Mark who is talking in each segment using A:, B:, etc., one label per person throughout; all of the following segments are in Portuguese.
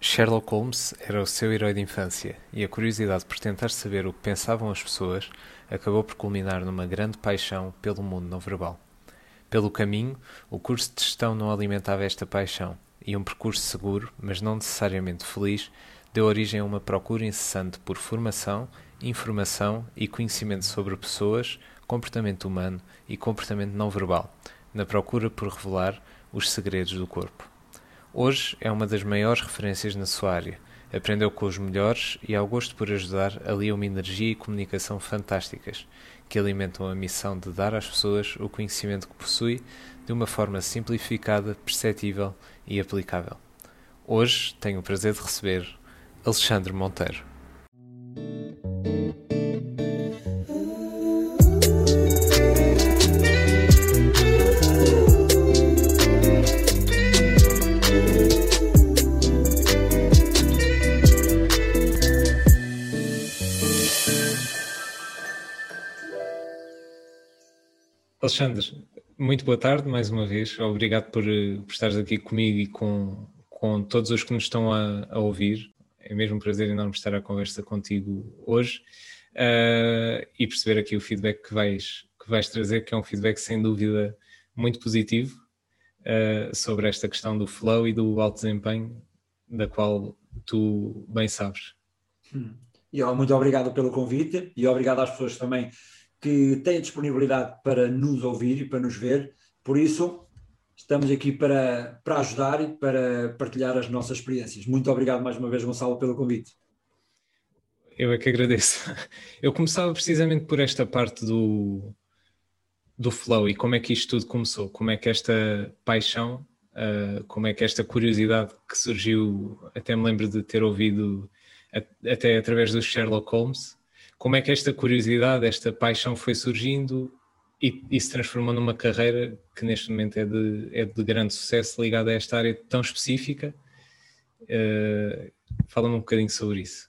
A: Sherlock Holmes era o seu herói de infância, e a curiosidade por tentar saber o que pensavam as pessoas acabou por culminar numa grande paixão pelo mundo não verbal. Pelo caminho, o curso de gestão não alimentava esta paixão, e um percurso seguro, mas não necessariamente feliz, deu origem a uma procura incessante por formação, informação e conhecimento sobre pessoas, comportamento humano e comportamento não verbal, na procura por revelar os segredos do corpo. Hoje é uma das maiores referências na sua área. Aprendeu com os melhores e, ao gosto por ajudar, alia uma energia e comunicação fantásticas, que alimentam a missão de dar às pessoas o conhecimento que possui de uma forma simplificada, perceptível e aplicável. Hoje tenho o prazer de receber Alexandre Monteiro. Alexandre, muito boa tarde mais uma vez. Obrigado por, por estares aqui comigo e com, com todos os que nos estão a, a ouvir. É mesmo um prazer enorme estar à conversa contigo hoje uh, e perceber aqui o feedback que vais, que vais trazer, que é um feedback sem dúvida muito positivo uh, sobre esta questão do flow e do alto desempenho, da qual tu bem sabes.
B: Hum. E muito obrigado pelo convite e obrigado às pessoas também que têm disponibilidade para nos ouvir e para nos ver. Por isso, estamos aqui para, para ajudar e para partilhar as nossas experiências. Muito obrigado mais uma vez, Gonçalo, pelo convite.
A: Eu é que agradeço. Eu começava precisamente por esta parte do, do flow e como é que isto tudo começou, como é que esta paixão, uh, como é que esta curiosidade que surgiu, até me lembro de ter ouvido até através do Sherlock Holmes, como é que esta curiosidade, esta paixão foi surgindo e, e, se transformou numa carreira que neste momento é de, é de grande sucesso ligada a esta área tão específica? Uh, Fala-me um bocadinho sobre isso.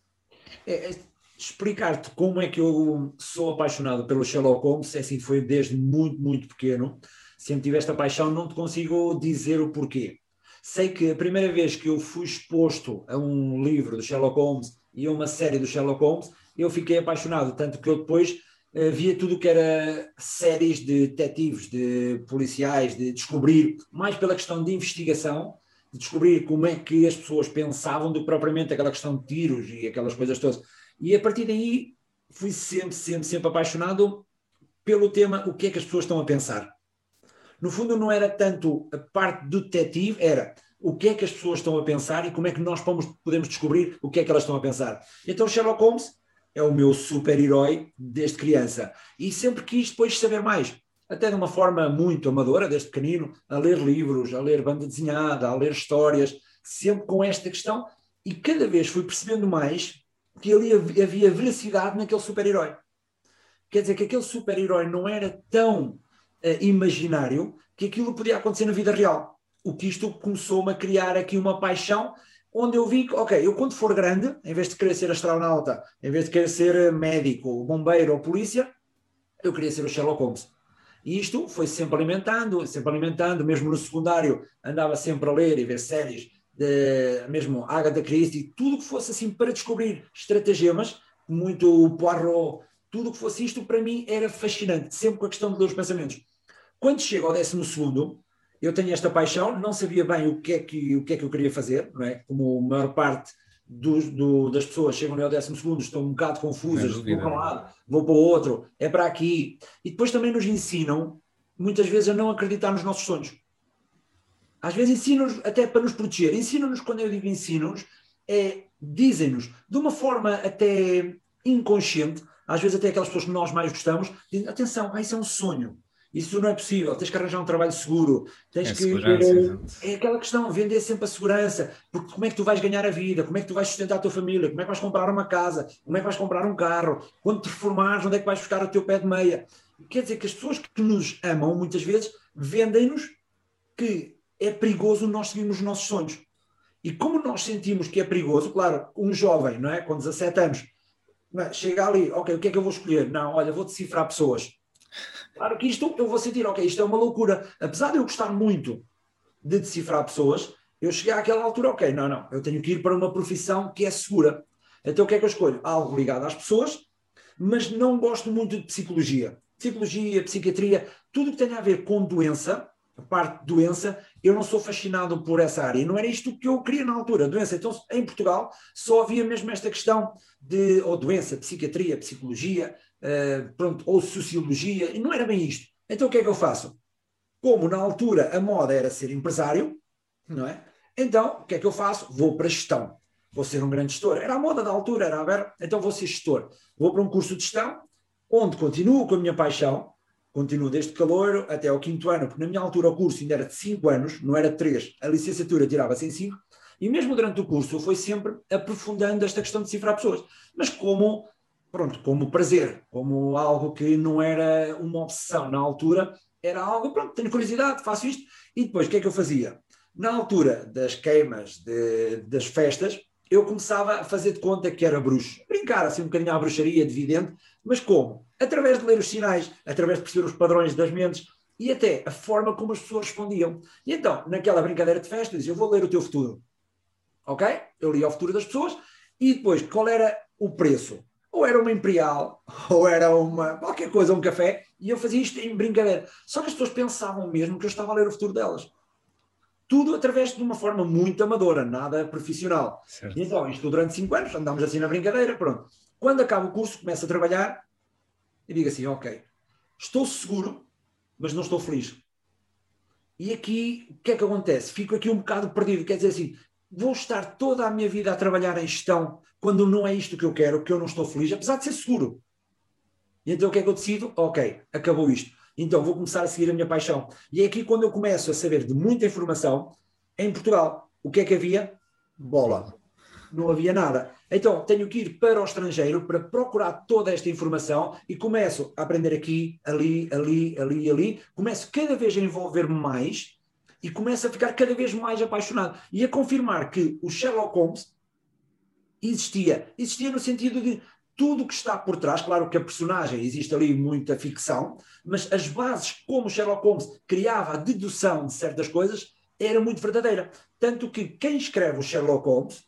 B: É, é, Explicar-te como é que eu sou apaixonado pelo Sherlock Holmes, é assim, foi desde muito, muito pequeno. Sempre tive esta paixão, não te consigo dizer o porquê. Sei que a primeira vez que eu fui exposto a um livro do Sherlock Holmes e a uma série do Sherlock Holmes eu fiquei apaixonado, tanto que eu depois uh, via tudo o que era séries de detetives, de policiais, de descobrir, mais pela questão de investigação, de descobrir como é que as pessoas pensavam do que propriamente aquela questão de tiros e aquelas coisas todas. E a partir daí fui sempre, sempre, sempre apaixonado pelo tema o que é que as pessoas estão a pensar. No fundo, não era tanto a parte do detetive, era o que é que as pessoas estão a pensar e como é que nós podemos descobrir o que é que elas estão a pensar. Então, Sherlock Holmes é o meu super-herói desde criança. E sempre quis depois saber mais, até de uma forma muito amadora, desde pequenino, a ler livros, a ler banda desenhada, a ler histórias, sempre com esta questão. E cada vez fui percebendo mais que ali havia veracidade naquele super-herói. Quer dizer que aquele super-herói não era tão uh, imaginário que aquilo podia acontecer na vida real. O que isto começou-me a criar aqui uma paixão onde eu vi que, ok, eu quando for grande, em vez de querer ser astronauta, em vez de querer ser médico, bombeiro ou polícia, eu queria ser o Sherlock Holmes. E isto foi sempre alimentando, sempre alimentando, mesmo no secundário, andava sempre a ler e ver séries, de, mesmo Agatha Christie, tudo que fosse assim para descobrir estratagemas, muito Poirot, tudo que fosse isto, para mim era fascinante, sempre com a questão de ler os pensamentos. Quando chego ao décimo segundo, eu tenho esta paixão, não sabia bem o que é que, o que, é que eu queria fazer, não é? Como a maior parte do, do, das pessoas chegam ao décimo segundo, estão um bocado confusas, vou para um lado, vou para o outro, é para aqui. E depois também nos ensinam, muitas vezes, a não acreditar nos nossos sonhos. Às vezes ensinam-nos até para nos proteger. Ensinam-nos, quando eu digo ensinam-nos, é, dizem-nos, de uma forma até inconsciente, às vezes até aquelas pessoas que nós mais gostamos, dizem, atenção, ah, isso é um sonho. Isso não é possível, tens que arranjar um trabalho seguro, tens é que. É, é aquela questão, vender sempre a segurança, porque como é que tu vais ganhar a vida, como é que tu vais sustentar a tua família, como é que vais comprar uma casa, como é que vais comprar um carro, quando te reformares, onde é que vais buscar o teu pé de meia. Quer dizer que as pessoas que nos amam, muitas vezes, vendem-nos que é perigoso nós seguirmos os nossos sonhos. E como nós sentimos que é perigoso, claro, um jovem, não é? Com 17 anos, é? chega ali, ok, o que é que eu vou escolher? Não, olha, vou decifrar pessoas Claro que isto eu vou sentir, ok, isto é uma loucura. Apesar de eu gostar muito de decifrar pessoas, eu cheguei àquela altura, ok, não, não, eu tenho que ir para uma profissão que é segura. Então o que é que eu escolho? Algo ligado às pessoas, mas não gosto muito de psicologia. Psicologia, psiquiatria, tudo que tenha a ver com doença, a parte de doença, eu não sou fascinado por essa área. E não era isto que eu queria na altura, doença. Então, em Portugal, só havia mesmo esta questão de ou doença, psiquiatria, psicologia, uh, pronto, ou sociologia, e não era bem isto. Então, o que é que eu faço? Como na altura a moda era ser empresário, não é? Então, o que é que eu faço? Vou para gestão. Vou ser um grande gestor. Era a moda da altura, era aberto, então vou ser gestor. Vou para um curso de gestão, onde continuo com a minha paixão, continuo desde calor até ao quinto ano, porque na minha altura o curso ainda era de 5 anos, não era de 3, a licenciatura tirava-se em 5, e mesmo durante o curso eu fui sempre aprofundando esta questão de cifrar pessoas, mas como, pronto, como prazer, como algo que não era uma obsessão na altura, era algo, pronto, tenho curiosidade, faço isto, e depois o que é que eu fazia? Na altura das queimas, de, das festas, eu começava a fazer de conta que era bruxo. Brincar assim um bocadinho à bruxaria de vidente, mas como? Através de ler os sinais, através de perceber os padrões das mentes e até a forma como as pessoas respondiam. E então, naquela brincadeira de festa, eu dizia, eu vou ler o teu futuro. Ok? Eu li o futuro das pessoas e depois, qual era o preço? Ou era uma imperial, ou era uma qualquer coisa, um café, e eu fazia isto em brincadeira. Só que as pessoas pensavam mesmo que eu estava a ler o futuro delas tudo através de uma forma muito amadora, nada profissional. Certo. Então, isto durante cinco anos, andamos assim na brincadeira, pronto. Quando acaba o curso, começo a trabalhar e digo assim, ok, estou seguro, mas não estou feliz. E aqui, o que é que acontece? Fico aqui um bocado perdido, quer dizer assim, vou estar toda a minha vida a trabalhar em gestão quando não é isto que eu quero, que eu não estou feliz, apesar de ser seguro. E então o que é que eu decido? Ok, acabou isto então vou começar a seguir a minha paixão. E é aqui quando eu começo a saber de muita informação, em Portugal, o que é que havia? Bola. Não havia nada. Então tenho que ir para o estrangeiro para procurar toda esta informação e começo a aprender aqui, ali, ali, ali, ali. Começo cada vez a envolver-me mais e começo a ficar cada vez mais apaixonado e a confirmar que o Sherlock Holmes existia. Existia no sentido de tudo que está por trás, claro que a personagem existe ali muita ficção, mas as bases como Sherlock Holmes criava a dedução de certas coisas era muito verdadeira. Tanto que quem escreve o Sherlock Holmes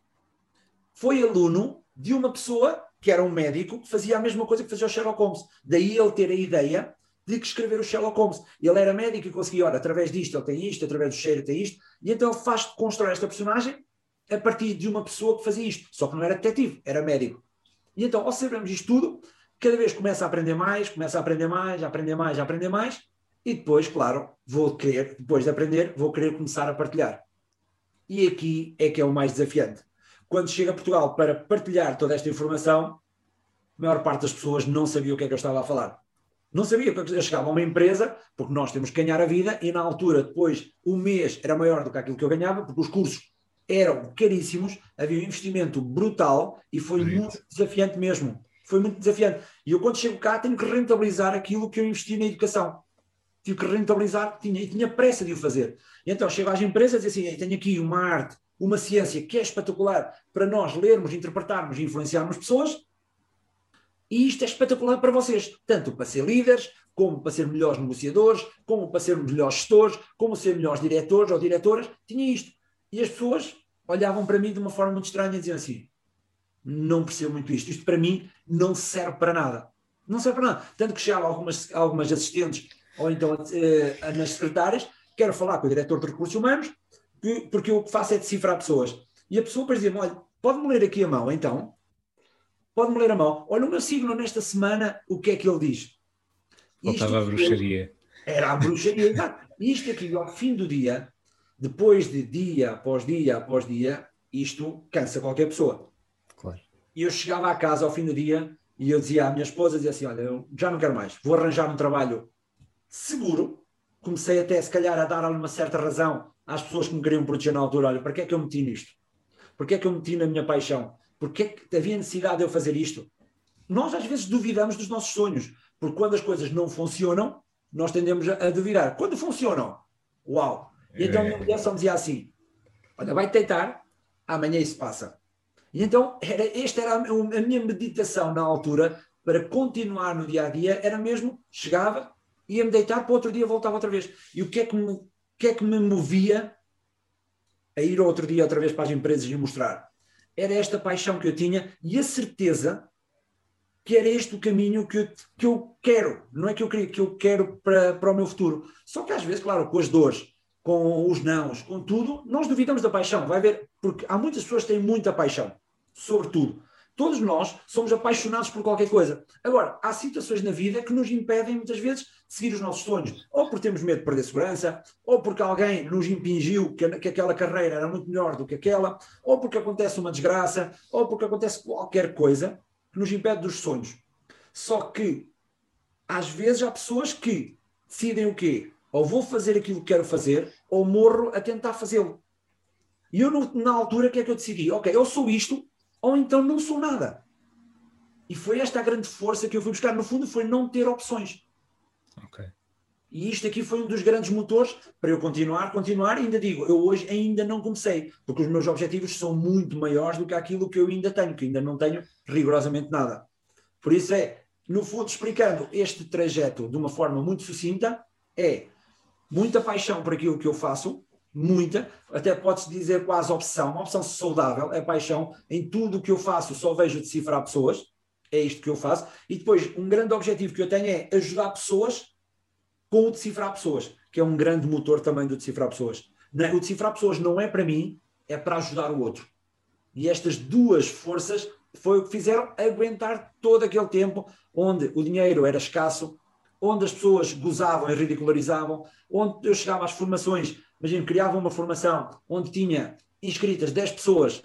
B: foi aluno de uma pessoa que era um médico que fazia a mesma coisa que fazia o Sherlock Holmes. Daí ele ter a ideia de que escrever o Sherlock Holmes. Ele era médico e conseguia, olha, através disto ele tem isto, através do cheiro tem isto, e então ele faz constrói esta personagem a partir de uma pessoa que fazia isto. Só que não era detetive, era médico. E então, ao sabermos isto tudo, cada vez começa a aprender mais, começa a aprender mais, a aprender mais, a aprender mais, e depois, claro, vou querer, depois de aprender, vou querer começar a partilhar. E aqui é que é o mais desafiante. Quando chego a Portugal para partilhar toda esta informação, a maior parte das pessoas não sabia o que é que eu estava a falar. Não sabia, eu chegava a uma empresa, porque nós temos que ganhar a vida, e na altura, depois, o mês era maior do que aquilo que eu ganhava, porque os cursos eram caríssimos, havia um investimento brutal e foi muito desafiante mesmo. Foi muito desafiante. E eu, quando chego cá, tenho que rentabilizar aquilo que eu investi na educação. Tive que rentabilizar, tinha, e tinha pressa de o fazer. E então chego às empresas e assim: tenho aqui uma arte, uma ciência que é espetacular para nós lermos, interpretarmos e influenciarmos pessoas. E isto é espetacular para vocês, tanto para ser líderes, como para ser melhores negociadores, como para ser melhores gestores, como ser melhores diretores ou diretoras. Tinha isto. E as pessoas olhavam para mim de uma forma muito estranha e diziam assim: não percebo muito isto, isto para mim não serve para nada. Não serve para nada. Tanto que chegavam algumas, algumas assistentes ou então uh, nas secretárias, quero falar com o diretor de recursos humanos, que, porque o que faço é decifrar pessoas. E a pessoa depois dizia olha, pode-me ler aqui a mão então? Pode-me ler a mão. Olha o meu signo nesta semana, o que é que ele diz?
A: Faltava a bruxaria.
B: Era a bruxaria, E isto aqui, ao fim do dia, depois de dia após dia após dia, isto cansa qualquer pessoa. Claro. E eu chegava à casa ao fim do dia e eu dizia à minha esposa, dizia assim, olha, eu já não quero mais, vou arranjar um trabalho seguro. Comecei até, se calhar, a dar uma certa razão às pessoas que me queriam proteger na altura. Olha, para que é que eu meti nisto? Para que é que eu meti na minha paixão? Porque é que havia necessidade de eu fazer isto? Nós, às vezes, duvidamos dos nossos sonhos, porque quando as coisas não funcionam, nós tendemos a, a duvidar. Quando funcionam, uau, e então a minha mulher só me dizia assim: Olha, vai tentar, amanhã isso passa. E então, era, esta era a, a minha meditação na altura para continuar no dia a dia, era mesmo, chegava, ia-me deitar, para outro dia voltava outra vez. E o que é que me, que é que me movia a ir outro dia outra vez para as empresas e mostrar. Era esta paixão que eu tinha e a certeza que era este o caminho que eu, que eu quero, não é que eu queria, que eu quero para, para o meu futuro. Só que às vezes, claro, com as dores, com os nãos, com tudo, nós duvidamos da paixão. Vai ver, porque há muitas pessoas que têm muita paixão, sobretudo. Todos nós somos apaixonados por qualquer coisa. Agora, há situações na vida que nos impedem muitas vezes seguir os nossos sonhos. Ou porque temos medo de perder segurança, ou porque alguém nos impingiu que, que aquela carreira era muito melhor do que aquela, ou porque acontece uma desgraça, ou porque acontece qualquer coisa que nos impede dos sonhos. Só que, às vezes, há pessoas que decidem o quê? Ou vou fazer aquilo que quero fazer, ou morro a tentar fazê-lo. E eu, na altura, o que é que eu decidi? Ok, eu sou isto, ou então não sou nada. E foi esta a grande força que eu fui buscar. No fundo, foi não ter opções. E isto aqui foi um dos grandes motores para eu continuar, continuar. E ainda digo, eu hoje ainda não comecei, porque os meus objetivos são muito maiores do que aquilo que eu ainda tenho, que ainda não tenho rigorosamente nada. Por isso é, no fundo, explicando este trajeto de uma forma muito sucinta, é muita paixão por aquilo que eu faço, muita, até pode-se dizer quase opção, uma opção saudável, é paixão. Em tudo o que eu faço, só vejo decifrar pessoas, é isto que eu faço. E depois, um grande objetivo que eu tenho é ajudar pessoas com o decifrar pessoas, que é um grande motor também do decifrar pessoas. O decifrar pessoas não é para mim, é para ajudar o outro. E estas duas forças foi o que fizeram aguentar todo aquele tempo onde o dinheiro era escasso, onde as pessoas gozavam e ridicularizavam, onde eu chegava às formações imagina, criava uma formação onde tinha inscritas 10 pessoas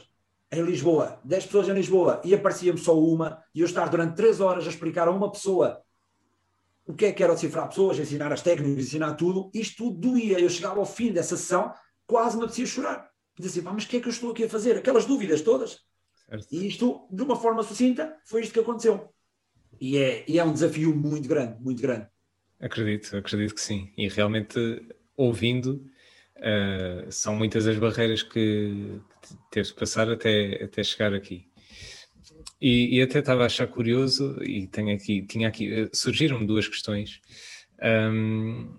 B: em Lisboa, 10 pessoas em Lisboa, e aparecia-me só uma, e eu estar durante 3 horas a explicar a uma pessoa o que é que era decifrar pessoas, ensinar as técnicas, ensinar tudo, isto tudo doía. Eu chegava ao fim dessa sessão, quase me apetecia chorar. Dizia assim, mas o que é que eu estou aqui a fazer? Aquelas dúvidas todas. Certo. E isto, de uma forma sucinta, foi isto que aconteceu. E é, e é um desafio muito grande, muito grande.
A: Acredito, acredito que sim. E realmente, ouvindo, Uh, são muitas as barreiras que, teve de passar até, até chegar aqui. E, e até estava a achar curioso, e tenho aqui, tinha aqui, eh, surgiram duas questões, um,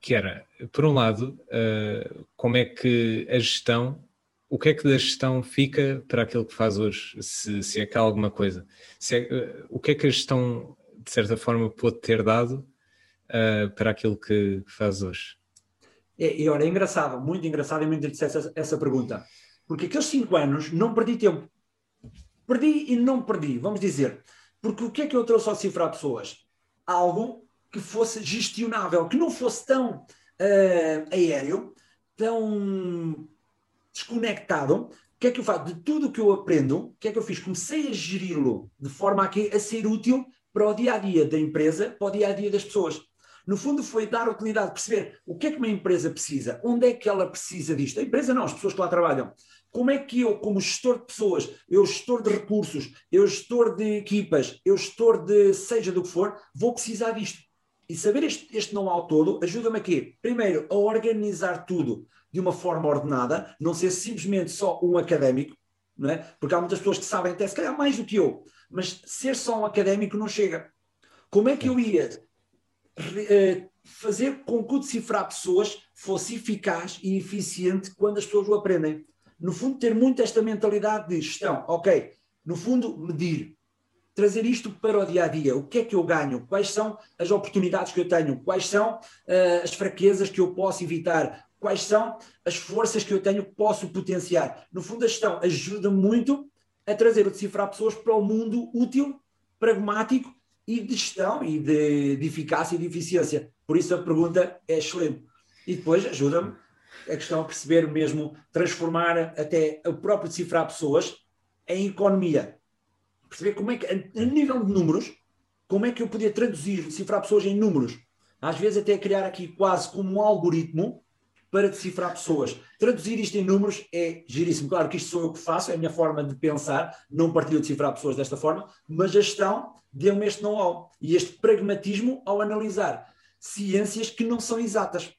A: que era, por um lado, uh, como é que a gestão, o que é que da gestão fica para aquilo que faz hoje, se, se é que há alguma coisa, é, uh, o que é que a gestão, de certa forma, pode ter dado para aquilo que faz hoje?
B: É, e olha, é engraçado, muito engraçado e muito interessante essa, essa pergunta. Porque aqueles cinco anos não perdi tempo. Perdi e não perdi, vamos dizer. Porque o que é que eu trouxe ao cifrar pessoas? Algo que fosse gestionável, que não fosse tão uh, aéreo, tão desconectado. O que é que eu faço? De tudo o que eu aprendo, o que é que eu fiz? Comecei a geri-lo de forma a, que, a ser útil para o dia a dia da empresa, para o dia a dia das pessoas. No fundo, foi dar utilidade, perceber o que é que uma empresa precisa, onde é que ela precisa disto. A empresa não, as pessoas que lá trabalham. Como é que eu, como gestor de pessoas, eu gestor de recursos, eu gestor de equipas, eu gestor de seja do que for, vou precisar disto. E saber este, este know-how todo ajuda-me a quê? Primeiro, a organizar tudo de uma forma ordenada, não ser simplesmente só um académico, não é? Porque há muitas pessoas que sabem até se calhar mais do que eu, mas ser só um académico não chega. Como é que eu ia eh, fazer com que o decifrar pessoas fosse eficaz e eficiente quando as pessoas o aprendem. No fundo, ter muito esta mentalidade de gestão. Ok, no fundo, medir. Trazer isto para o dia a dia. O que é que eu ganho? Quais são as oportunidades que eu tenho? Quais são uh, as fraquezas que eu posso evitar? Quais são as forças que eu tenho que posso potenciar? No fundo, a gestão ajuda muito a trazer o decifrar pessoas para o mundo útil, pragmático e de gestão e de, de eficácia e de eficiência. Por isso a pergunta é excelente. E depois ajuda-me a questão a perceber mesmo, transformar até o próprio decifrar pessoas em economia. Perceber como é que, a, nível de números, como é que eu podia traduzir, decifrar pessoas em números. Às vezes até criar aqui quase como um algoritmo para decifrar pessoas. Traduzir isto em números é giríssimo. Claro que isto sou eu que faço, é a minha forma de pensar, não partilho de decifrar pessoas desta forma, mas a gestão deu-me este know-how e este pragmatismo ao analisar ciências que não são exatas.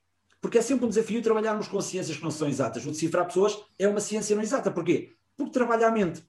B: Porque é sempre um desafio trabalharmos com ciências que não são exatas. O decifrar pessoas é uma ciência não exata. Porquê? Porque trabalha a mente.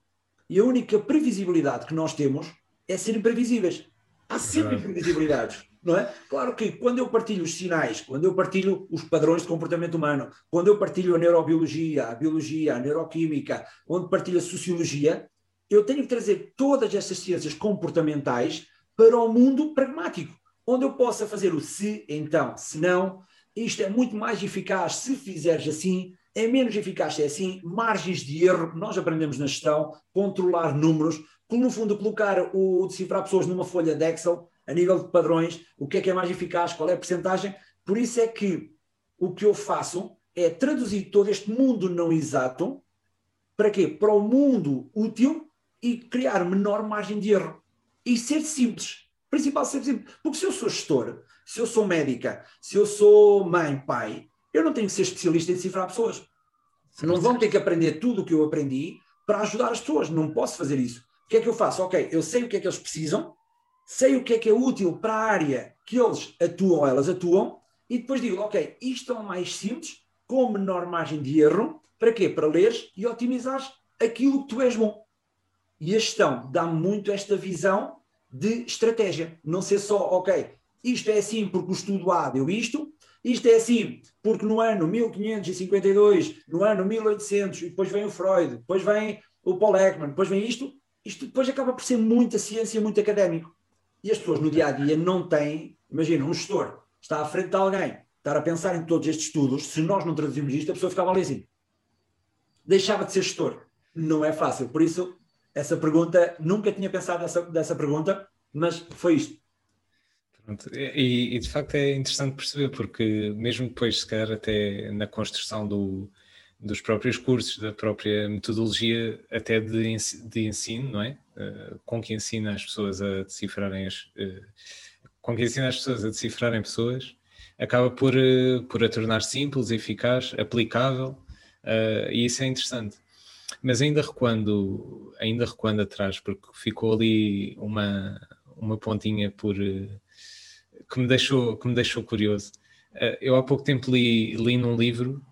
B: E a única previsibilidade que nós temos é ser imprevisíveis. Há sempre imprevisibilidades. não é? Claro que quando eu partilho os sinais, quando eu partilho os padrões de comportamento humano, quando eu partilho a neurobiologia, a biologia, a neuroquímica, onde partilho a sociologia, eu tenho que trazer todas essas ciências comportamentais para o mundo pragmático, onde eu possa fazer o se, então, se não, isto é muito mais eficaz se fizeres assim, é menos eficaz se é assim, margens de erro, nós aprendemos na gestão, controlar números, no fundo colocar o, decifrar pessoas numa folha de Excel, a nível de padrões, o que é que é mais eficaz, qual é a percentagem, por isso é que o que eu faço é traduzir todo este mundo não exato, para quê? Para o mundo útil e criar menor margem de erro. E ser simples. Principal ser simples. Porque se eu sou gestor, se eu sou médica, se eu sou mãe, pai, eu não tenho que ser especialista em decifrar pessoas. Não vão ter que aprender tudo o que eu aprendi para ajudar as pessoas. Não posso fazer isso. O que é que eu faço? Ok, eu sei o que é que eles precisam, sei o que é que é útil para a área que eles atuam, elas atuam, e depois digo, ok, isto é o mais simples, com menor margem de erro, para quê? Para leres e otimizares aquilo que tu és bom. E a gestão dá muito esta visão de estratégia. Não ser só, ok, isto é assim porque o estudo A deu isto, isto é assim porque no ano 1552, no ano 1800, e depois vem o Freud, depois vem o Paul Ekman, depois vem isto, isto depois acaba por ser muita ciência, muito académico. E as pessoas no dia a dia não têm, imagina, um gestor está à frente de alguém, estar a pensar em todos estes estudos, se nós não traduzimos isto, a pessoa ficava ali assim. Deixava de ser gestor. Não é fácil. Por isso, essa pergunta, nunca tinha pensado dessa, dessa pergunta, mas foi isto.
A: E, e, de facto é interessante perceber, porque mesmo depois, se calhar, até na construção do, dos próprios cursos, da própria metodologia, até de, de ensino, não é? Uh, com que ensina as pessoas a decifrarem as. Uh, com que ensina as pessoas a decifrarem pessoas, acaba por, uh, por a tornar simples, eficaz, aplicável, e isso é interessante. Mas ainda recuando, ainda recuando atrás, porque ficou ali uma, uma pontinha por, que, me deixou, que me deixou curioso. Uh, eu há pouco tempo li, li num livro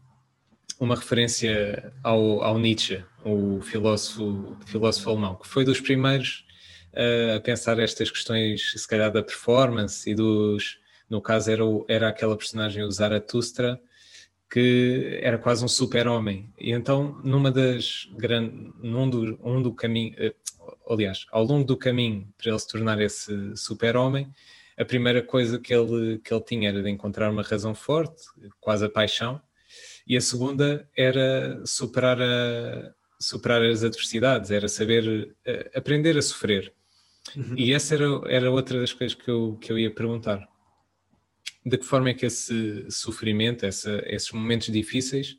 A: uma referência ao, ao Nietzsche, o filósofo, filósofo alemão, que foi dos primeiros uh, a pensar estas questões, se calhar, da performance e dos. No caso, era, era aquela personagem, o Zaratustra, que era quase um super-homem. E então, numa das grandes. Num do, um do caminho. Uh, aliás, ao longo do caminho para ele se tornar esse super-homem, a primeira coisa que ele, que ele tinha era de encontrar uma razão forte, quase a paixão, e a segunda era superar, a, superar as adversidades, era saber uh, aprender a sofrer. Uhum. E essa era, era outra das coisas que eu, que eu ia perguntar de que forma é que esse sofrimento, essa, esses momentos difíceis,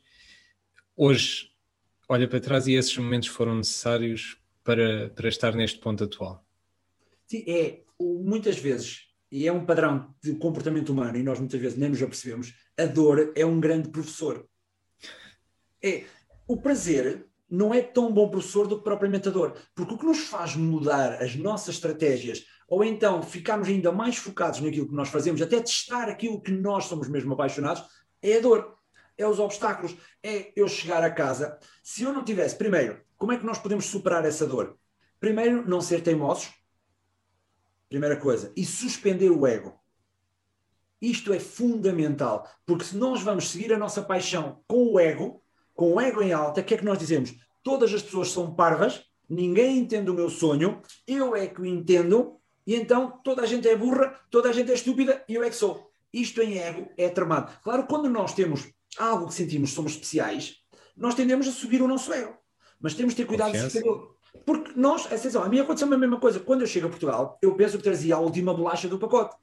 A: hoje olha para trás e esses momentos foram necessários para, para estar neste ponto atual?
B: Sim, é. Muitas vezes, e é um padrão de comportamento humano, e nós muitas vezes nem nos apercebemos, a dor é um grande professor. É, o prazer não é tão bom professor do que propriamente a dor, porque o que nos faz mudar as nossas estratégias ou então ficarmos ainda mais focados naquilo que nós fazemos, até testar aquilo que nós somos mesmo apaixonados, é a dor, é os obstáculos, é eu chegar a casa. Se eu não tivesse, primeiro, como é que nós podemos superar essa dor? Primeiro, não ser teimosos, primeira coisa, e suspender o ego. Isto é fundamental, porque se nós vamos seguir a nossa paixão com o ego, com o ego em alta, o que é que nós dizemos? Todas as pessoas são parvas, ninguém entende o meu sonho, eu é que o entendo, e então toda a gente é burra, toda a gente é estúpida e eu é que sou. Isto em ego é tramado. Claro, quando nós temos algo que sentimos somos especiais, nós tendemos a subir o nosso ego. Mas temos de ter cuidado de Porque nós, atenção, a mim aconteceu a mesma coisa. Quando eu chego a Portugal, eu penso que trazia a última bolacha do pacote.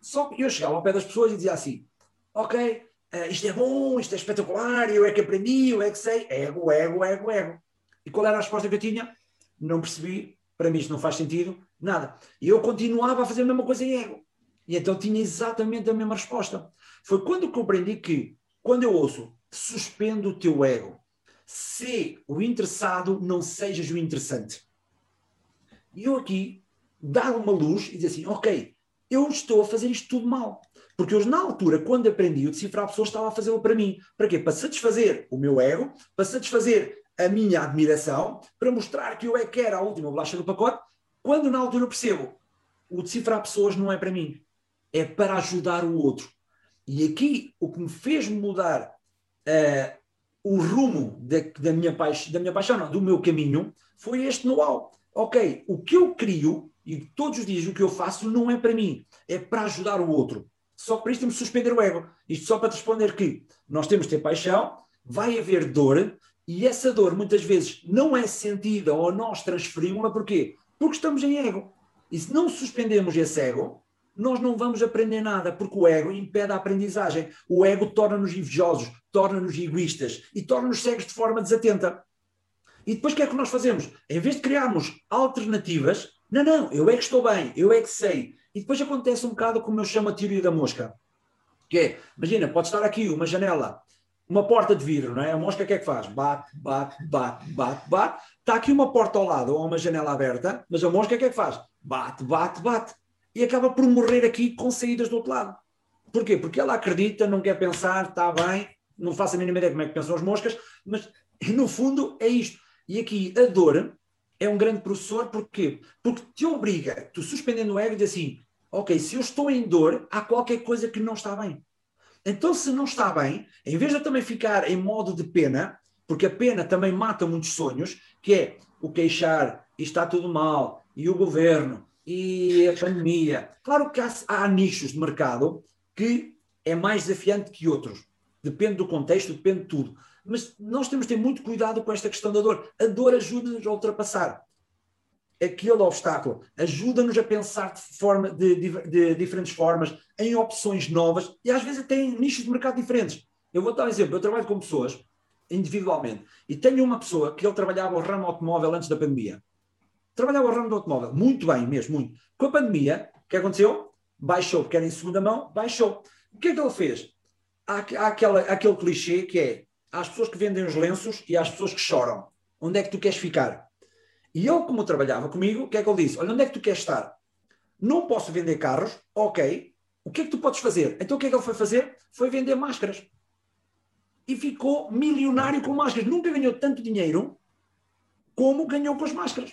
B: Só que eu chegava ao pé das pessoas e dizia assim: Ok, uh, isto é bom, isto é espetacular, eu é que aprendi, eu é que sei. Ego, ego, ego, ego. E qual era a resposta que eu tinha? Não percebi, para mim isto não faz sentido, nada. E eu continuava a fazer a mesma coisa em ego. E então tinha exatamente a mesma resposta. Foi quando compreendi que, quando eu ouço, suspendo o teu ego, se o interessado não sejas o interessante. E eu aqui dar uma luz e dizer assim, ok, eu estou a fazer isto tudo mal. Porque eu, na altura, quando aprendi o decifrar pessoas, estava a fazê-lo para mim. Para quê? Para satisfazer o meu ego, para satisfazer a minha admiração, para mostrar que eu é que era a última bolacha do pacote, quando na altura percebo o decifrar pessoas não é para mim. é para ajudar o outro. E aqui o que me fez mudar uh, o rumo da, da, minha paixão, da minha paixão, não, do meu caminho, foi este know-how. Ok, o que eu crio e todos os dias o que eu faço não é para mim, é para ajudar o outro. Só para isto temos de suspender o ego. Isto só para te responder que nós temos de ter paixão, vai haver dor, e essa dor muitas vezes não é sentida ou nós transferimos-la, porquê? Porque estamos em ego. E se não suspendemos esse ego, nós não vamos aprender nada, porque o ego impede a aprendizagem. O ego torna-nos invejosos, torna-nos egoístas e torna-nos cegos de forma desatenta. E depois o que é que nós fazemos? Em vez de criarmos alternativas, não, não, eu é que estou bem, eu é que sei. E depois acontece um bocado como eu chamo a teoria da mosca. Que é, imagina, pode estar aqui uma janela, uma porta de vidro, não é? A mosca o que é que faz? Bate, bate, bate, bate, bate. Está aqui uma porta ao lado ou uma janela aberta, mas a mosca o que é que faz? Bate, bate, bate e acaba por morrer aqui com saídas do outro lado. Porquê? Porque ela acredita, não quer pensar, está bem, não faço a mínima ideia como é que pensam as moscas, mas no fundo é isto. E aqui a dor é um grande professor, porquê? Porque te obriga, tu suspendendo o ego, diz assim: ok, se eu estou em dor, há qualquer coisa que não está bem. Então, se não está bem, em vez de também ficar em modo de pena, porque a pena também mata muitos sonhos, que é o queixar, e está tudo mal, e o governo, e a pandemia. Claro que há, há nichos de mercado que é mais desafiante que outros. Depende do contexto, depende de tudo. Mas nós temos de ter muito cuidado com esta questão da dor. A dor ajuda-nos a ultrapassar aquele obstáculo, ajuda-nos a pensar de, forma, de, de, de, diferentes formas, em opções novas e às vezes até em nichos de mercado diferentes. Eu vou dar um exemplo: eu trabalho com pessoas individualmente e tenho uma pessoa que ele trabalhava o ramo automóvel antes da pandemia trabalhava o ramo do automóvel, muito bem mesmo, muito. Com a pandemia, o que aconteceu? Baixou, porque era em segunda mão, baixou. O que é que ele fez? Há, há aquela, aquele clichê que é, há as pessoas que vendem os lenços e há as pessoas que choram. Onde é que tu queres ficar? E ele, como trabalhava comigo, o que é que ele disse? Olha, onde é que tu queres estar? Não posso vender carros, ok. O que é que tu podes fazer? Então o que é que ele foi fazer? Foi vender máscaras. E ficou milionário com máscaras. Nunca ganhou tanto dinheiro como ganhou com as máscaras.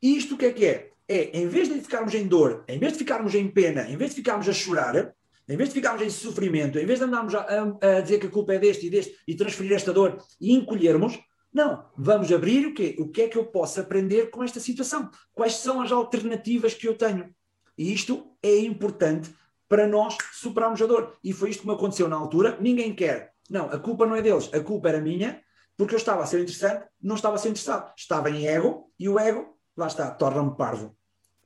B: E isto o que é que é? É, em vez de ficarmos em dor, em vez de ficarmos em pena, em vez de ficarmos a chorar, em vez de ficarmos em sofrimento, em vez de andarmos a, a, a dizer que a culpa é deste e deste e transferir esta dor e encolhermos, não, vamos abrir o quê? O que é que eu posso aprender com esta situação? Quais são as alternativas que eu tenho? E isto é importante para nós superarmos a dor. E foi isto que me aconteceu na altura. Ninguém quer. Não, a culpa não é deles, a culpa era minha, porque eu estava a ser interessante, não estava a ser interessado. Estava em ego e o ego lá está, torna-me parvo.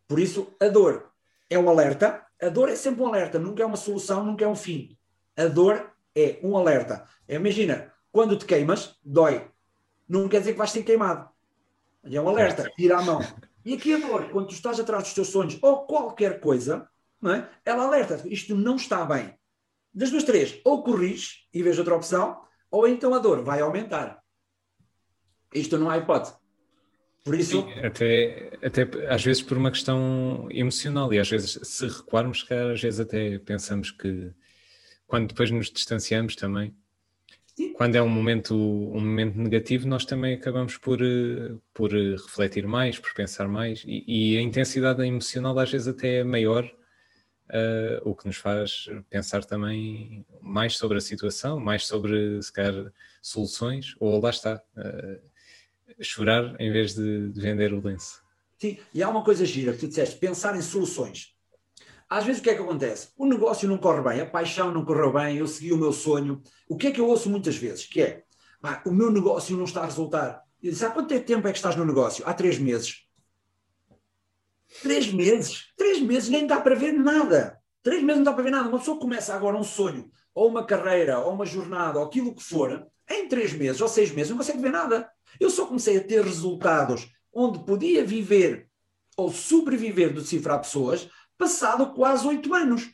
B: Por isso, a dor é um alerta. A dor é sempre um alerta, nunca é uma solução, nunca é um fim. A dor é um alerta. Imagina, quando te queimas, dói. Não quer dizer que vais ser queimado. É um alerta, tira a mão. E aqui a dor, quando tu estás atrás dos teus sonhos ou qualquer coisa, não é? ela alerta isto não está bem. Das duas, três, ou corriges e vês outra opção, ou então a dor vai aumentar. Isto não há hipótese.
A: Por isso. Sim, até, até às vezes por uma questão emocional, e às vezes, se recuarmos, às vezes até pensamos que quando depois nos distanciamos também. Quando é um momento, um momento negativo, nós também acabamos por, por refletir mais, por pensar mais, e, e a intensidade emocional às vezes até é maior, uh, o que nos faz pensar também mais sobre a situação, mais sobre, se calhar, soluções, ou lá está. Uh, chorar em vez de, de vender o lenço.
B: Sim, e há uma coisa gira que tu disseste, pensar em soluções. Às vezes o que é que acontece? O negócio não corre bem, a paixão não correu bem, eu segui o meu sonho. O que é que eu ouço muitas vezes? Que é, ah, o meu negócio não está a resultar. Eu disse, há quanto tempo é que estás no negócio? Há três meses. Três meses? Três meses nem dá para ver nada. Três meses não dá para ver nada. Uma pessoa começa agora um sonho, ou uma carreira, ou uma jornada, ou aquilo que for, em três meses ou seis meses não consegue ver nada. Eu só comecei a ter resultados onde podia viver ou sobreviver de cifrar pessoas passado quase oito anos.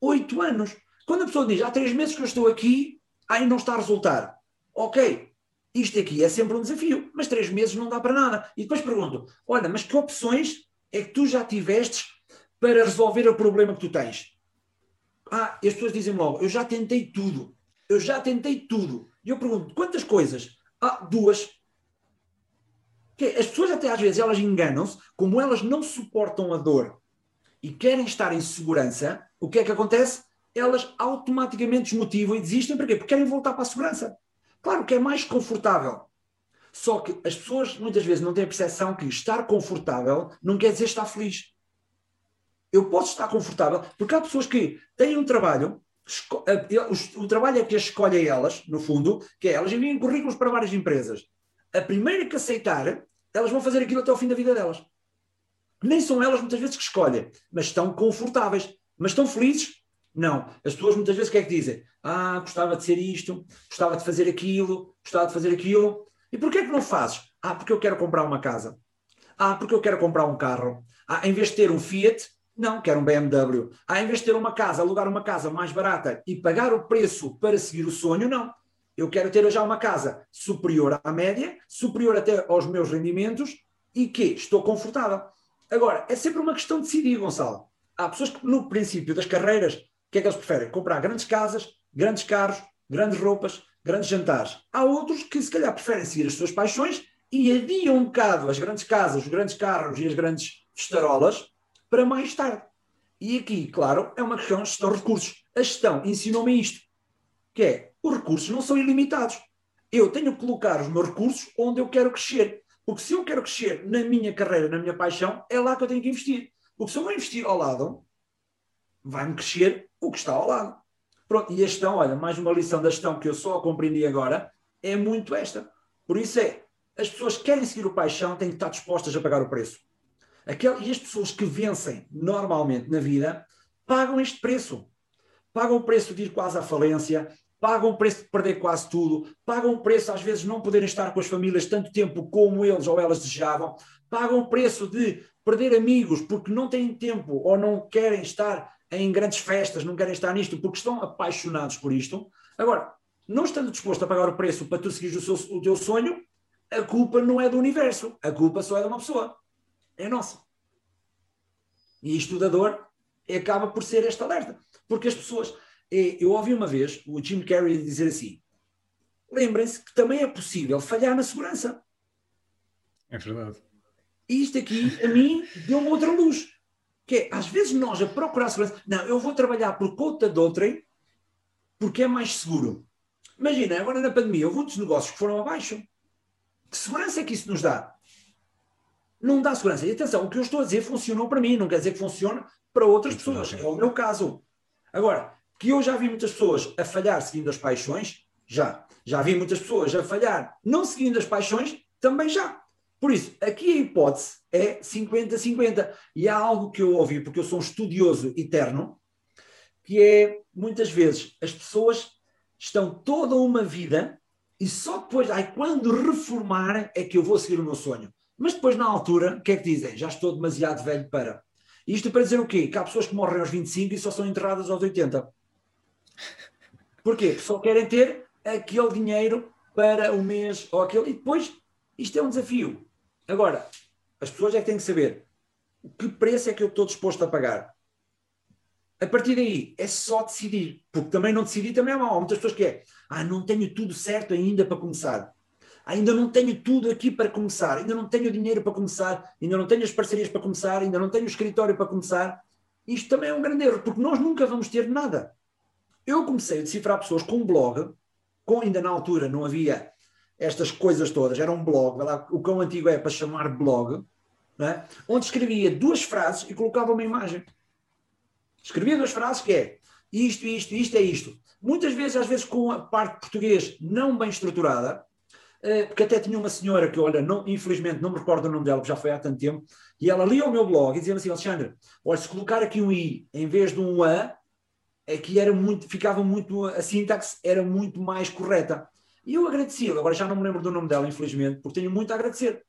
B: Oito anos. Quando a pessoa diz, há três meses que eu estou aqui, aí não está a resultar. Ok, isto aqui é sempre um desafio, mas três meses não dá para nada. E depois pergunto, olha, mas que opções é que tu já tiveste para resolver o problema que tu tens? Ah, as pessoas dizem logo, eu já tentei tudo. Eu já tentei tudo. E eu pergunto, quantas coisas? Ah, duas. As pessoas até às vezes elas enganam-se, como elas não suportam a dor e querem estar em segurança, o que é que acontece? Elas automaticamente desmotivam e desistem. Porquê? Porque querem voltar para a segurança. Claro que é mais confortável. Só que as pessoas muitas vezes não têm a percepção que estar confortável não quer dizer estar feliz. Eu posso estar confortável, porque há pessoas que têm um trabalho, o trabalho é que as escolhe elas, no fundo, que é elas enviam currículos para várias empresas. A primeira que aceitar, elas vão fazer aquilo até ao fim da vida delas. Nem são elas muitas vezes que escolhem, mas estão confortáveis. Mas estão felizes? Não. As pessoas muitas vezes o que é que dizem? Ah, gostava de ser isto, gostava de fazer aquilo, gostava de fazer aquilo. E porquê é que não fazes? Ah, porque eu quero comprar uma casa. Ah, porque eu quero comprar um carro. Ah, em vez de ter um Fiat, não, quero um BMW. Ah, em vez de ter uma casa, alugar uma casa mais barata e pagar o preço para seguir o sonho, não. Eu quero ter já uma casa superior à média, superior até aos meus rendimentos e que estou confortável. Agora, é sempre uma questão de decidir, Gonçalo. Há pessoas que, no princípio das carreiras, o que é que eles preferem? Comprar grandes casas, grandes carros, grandes roupas, grandes jantares. Há outros que, se calhar, preferem seguir as suas paixões e adiam um bocado as grandes casas, os grandes carros e as grandes estarolas para mais tarde. E aqui, claro, é uma questão de gestão de recursos. A gestão ensinou-me isto, que é, os recursos não são ilimitados. Eu tenho que colocar os meus recursos onde eu quero crescer. Porque se eu quero crescer na minha carreira, na minha paixão, é lá que eu tenho que investir. Porque se eu não investir ao lado, vai-me crescer o que está ao lado. Pronto, e a gestão, olha, mais uma lição da gestão que eu só compreendi agora, é muito esta. Por isso é, as pessoas que querem seguir o paixão têm que estar dispostas a pagar o preço. Aquel, e as pessoas que vencem normalmente na vida pagam este preço. Pagam o preço de ir quase à falência, pagam o preço de perder quase tudo, pagam o preço às vezes não poderem estar com as famílias tanto tempo como eles ou elas desejavam, pagam o preço de perder amigos porque não têm tempo ou não querem estar em grandes festas, não querem estar nisto porque estão apaixonados por isto. Agora, não estando disposto a pagar o preço para tu seguir o, seu, o teu sonho, a culpa não é do universo, a culpa só é de uma pessoa é nossa. E isto da dor acaba por ser este alerta. Porque as pessoas. Eu ouvi uma vez o Jim Carrey dizer assim: lembrem-se que também é possível falhar na segurança.
A: É verdade.
B: E isto aqui, a mim, deu-me outra luz. Que é, às vezes nós a procurar segurança. Não, eu vou trabalhar por conta de outrem porque é mais seguro. Imagina, agora na pandemia houve muitos negócios que foram abaixo. Que segurança é que isso nos dá? não dá segurança. E atenção, o que eu estou a dizer funcionou para mim, não quer dizer que funcione para outras pessoas. É o meu caso. Agora, que eu já vi muitas pessoas a falhar seguindo as paixões, já. Já vi muitas pessoas a falhar não seguindo as paixões, também já. Por isso, aqui a hipótese é 50-50. E há algo que eu ouvi, porque eu sou um estudioso eterno, que é, muitas vezes, as pessoas estão toda uma vida e só depois, ai, quando reformar, é que eu vou seguir o meu sonho. Mas depois, na altura, o que é que dizem? Já estou demasiado velho para. Isto para dizer o quê? Que há pessoas que morrem aos 25 e só são enterradas aos 80. Porquê? Só querem ter aquele dinheiro para o mês ou aquele. E depois, isto é um desafio. Agora, as pessoas é que têm que saber o que preço é que eu estou disposto a pagar. A partir daí, é só decidir. Porque também não decidir também é mau. Há muitas pessoas que é, ah, não tenho tudo certo ainda para começar ainda não tenho tudo aqui para começar, ainda não tenho dinheiro para começar, ainda não tenho as parcerias para começar, ainda não tenho o escritório para começar. Isto também é um grande erro, porque nós nunca vamos ter nada. Eu comecei a decifrar pessoas com um blog, com, ainda na altura não havia estas coisas todas, era um blog, o quão antigo é para chamar blog, é? onde escrevia duas frases e colocava uma imagem. Escrevia duas frases que é isto, isto, isto é isto. Muitas vezes, às vezes, com a parte português não bem estruturada, eh, porque até tinha uma senhora que, olha, não, infelizmente não me recordo o nome dela, porque já foi há tanto tempo, e ela lia o meu blog e dizia assim, Alexandre, olha, se colocar aqui um I em vez de um A, aqui era muito, ficava muito, a sintaxe era muito mais correta. E eu agradeci, agora já não me lembro do nome dela, infelizmente, porque tenho muito a agradecer.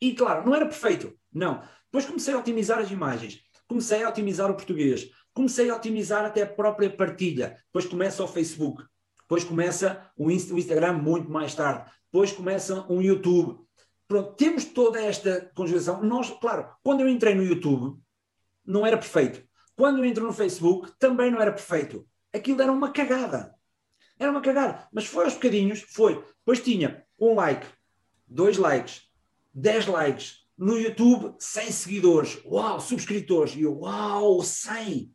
B: E claro, não era perfeito, não. Depois comecei a otimizar as imagens, comecei a otimizar o português, comecei a otimizar até a própria partilha, depois começa o Facebook, depois começa o Instagram muito mais tarde, depois começa um YouTube. Pronto, temos toda esta conjugação. Nós, claro, quando eu entrei no YouTube, não era perfeito. Quando eu entro no Facebook, também não era perfeito. Aquilo era uma cagada. Era uma cagada. Mas foi aos bocadinhos, foi. Depois tinha um like, dois likes, dez likes, no YouTube 100 seguidores, uau, subscritores, e eu, uau, 100.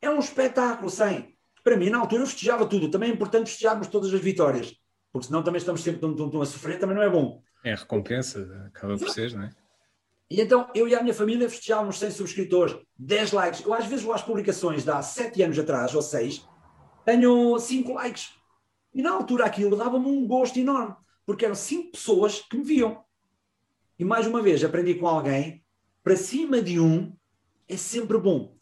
B: É um espetáculo, 100. Para mim, na altura, eu festejava tudo. Também é importante festejarmos todas as vitórias, porque senão também estamos sempre tum, tum, tum, a sofrer, também não é bom.
A: É a recompensa, acaba por ser, não é?
B: E então eu e a minha família festejávamos 100 subscritores, 10 likes. Eu às vezes vou às publicações de há 7 anos atrás, ou 6, tenho 5 likes. E na altura aquilo dava-me um gosto enorme, porque eram 5 pessoas que me viam. E mais uma vez aprendi com alguém, para cima de um é sempre bom.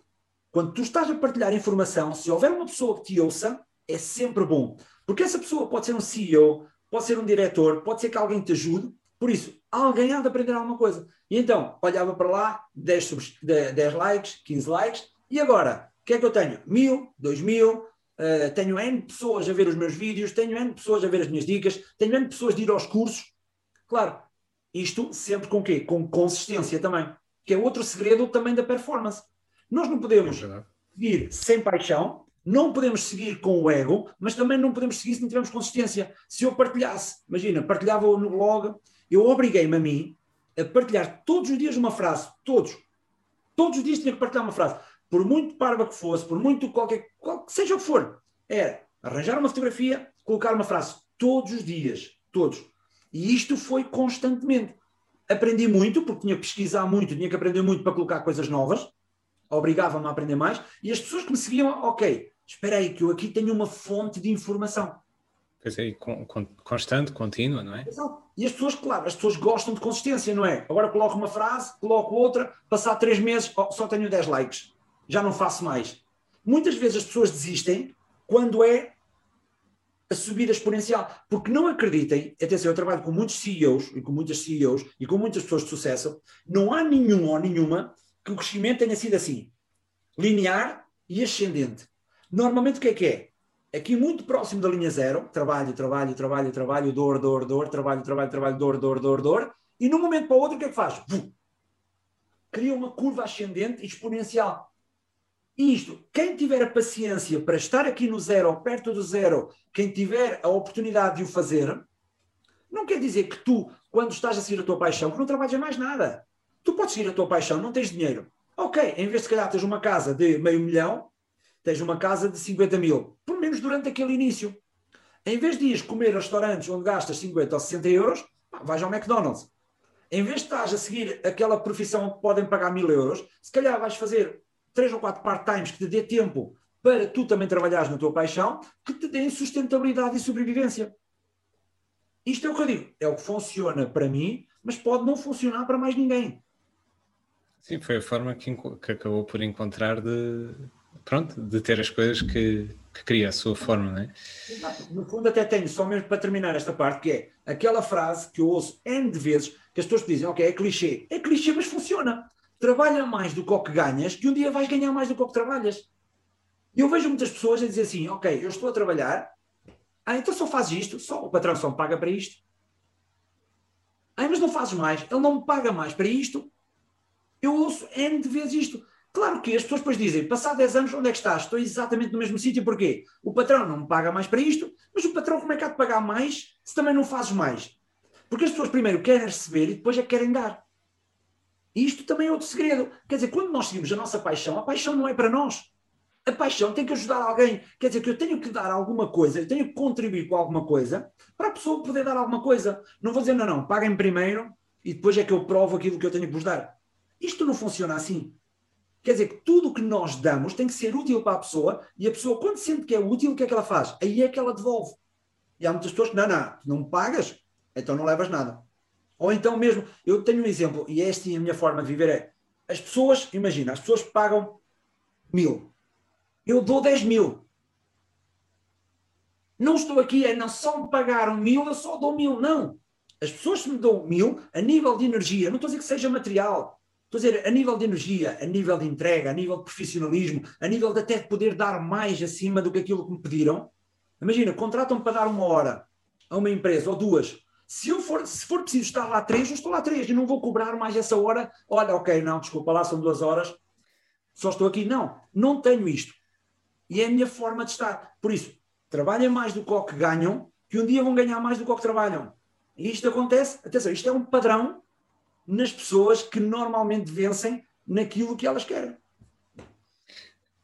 B: Quando tu estás a partilhar informação, se houver uma pessoa que te ouça, é sempre bom. Porque essa pessoa pode ser um CEO, pode ser um diretor, pode ser que alguém te ajude. Por isso, alguém há de aprender alguma coisa. E então, olhava para lá, 10, 10 likes, 15 likes, e agora, o que é que eu tenho? Mil, dois mil, uh, tenho N pessoas a ver os meus vídeos, tenho N pessoas a ver as minhas dicas, tenho N pessoas de ir aos cursos. Claro, isto sempre com quê? Com consistência também, que é outro segredo também da performance. Nós não podemos é seguir sem paixão, não podemos seguir com o ego, mas também não podemos seguir se não tivermos consistência. Se eu partilhasse, imagina, partilhava no blog, eu obriguei-me a mim a partilhar todos os dias uma frase, todos. Todos os dias tinha que partilhar uma frase. Por muito parva que fosse, por muito qualquer, qual, seja o que for, era arranjar uma fotografia, colocar uma frase todos os dias, todos. E isto foi constantemente. Aprendi muito, porque tinha que pesquisar muito, tinha que aprender muito para colocar coisas novas, obrigava-me a aprender mais, e as pessoas que me seguiam, ok, espera aí, que eu aqui tenho uma fonte de informação.
A: Pois é, constante, contínua, não é?
B: Exato. E as pessoas, claro, as pessoas gostam de consistência, não é? Agora coloco uma frase, coloco outra, passar três meses, oh, só tenho 10 likes, já não faço mais. Muitas vezes as pessoas desistem quando é a subida exponencial. Porque não acreditem, atenção, eu trabalho com muitos CEOs e com muitas CEOs e com muitas pessoas de sucesso, não há nenhum ou nenhuma que o crescimento tenha sido assim, linear e ascendente. Normalmente o que é que é? Aqui muito próximo da linha zero, trabalho, trabalho, trabalho, trabalho, dor, dor, dor, trabalho, trabalho, trabalho, dor, dor, dor, dor, e num momento para o outro o que é que faz? Cria uma curva ascendente exponencial. E isto, quem tiver a paciência para estar aqui no zero ou perto do zero, quem tiver a oportunidade de o fazer, não quer dizer que tu, quando estás a seguir a tua paixão, que não trabalhas mais nada. Tu podes seguir a tua paixão, não tens dinheiro. Ok, em vez de, calhar, tens uma casa de meio milhão, tens uma casa de 50 mil, pelo menos durante aquele início. Em vez de ir comer restaurantes onde gastas 50 ou 60 euros, vais ao McDonald's. Em vez de estás a seguir aquela profissão que podem pagar mil euros, se calhar vais fazer três ou quatro part-times que te dê tempo para tu também trabalhares na tua paixão, que te deem sustentabilidade e sobrevivência. Isto é o que eu digo, é o que funciona para mim, mas pode não funcionar para mais ninguém.
A: Sim, foi a forma que, que acabou por encontrar de, pronto, de ter as coisas que, que cria a sua forma, não é?
B: No fundo até tenho, só mesmo para terminar esta parte, que é aquela frase que eu ouço N de vezes, que as pessoas dizem, ok, é clichê. É clichê, mas funciona trabalha mais do que o que ganhas, que um dia vais ganhar mais do que o que trabalhas. E eu vejo muitas pessoas a dizer assim: Ok, eu estou a trabalhar, ah, então só fazes isto, só o patrão só me paga para isto. Ah, mas não fazes mais, ele não me paga mais para isto. Eu ouço N de vezes isto. Claro que as pessoas depois dizem, passado 10 anos, onde é que estás? Estou exatamente no mesmo sítio, porquê? O patrão não me paga mais para isto, mas o patrão como é que há de pagar mais se também não fazes mais? Porque as pessoas primeiro querem receber e depois é que querem dar. E isto também é outro segredo. Quer dizer, quando nós seguimos a nossa paixão, a paixão não é para nós. A paixão tem que ajudar alguém. Quer dizer, que eu tenho que dar alguma coisa, eu tenho que contribuir com alguma coisa para a pessoa poder dar alguma coisa. Não vou dizer, não, não, paguem primeiro e depois é que eu provo aquilo que eu tenho que vos dar. Isto não funciona assim. Quer dizer que tudo o que nós damos tem que ser útil para a pessoa e a pessoa, quando sente que é útil, o que é que ela faz? Aí é que ela devolve. E há muitas pessoas que, não, não, não me pagas, então não levas nada. Ou então mesmo, eu tenho um exemplo, e é esta a minha forma de viver é, as pessoas, imagina, as pessoas pagam mil. Eu dou 10 mil. Não estou aqui a não só me pagaram mil, eu só dou mil. Não. As pessoas que me dão mil, a nível de energia, não estou a dizer que seja material, estou a dizer a nível de energia, a nível de entrega, a nível de profissionalismo, a nível de até de poder dar mais acima do que aquilo que me pediram. Imagina, contratam-me para dar uma hora a uma empresa, ou duas, se, eu for, se for preciso estar lá três, eu estou lá três e não vou cobrar mais essa hora. Olha, ok, não, desculpa, lá são duas horas, só estou aqui. Não, não tenho isto. E é a minha forma de estar. Por isso, trabalhem mais do que o que ganham, que um dia vão ganhar mais do que o que trabalham. E isto acontece, atenção, isto é um padrão nas pessoas que normalmente vencem naquilo que elas querem.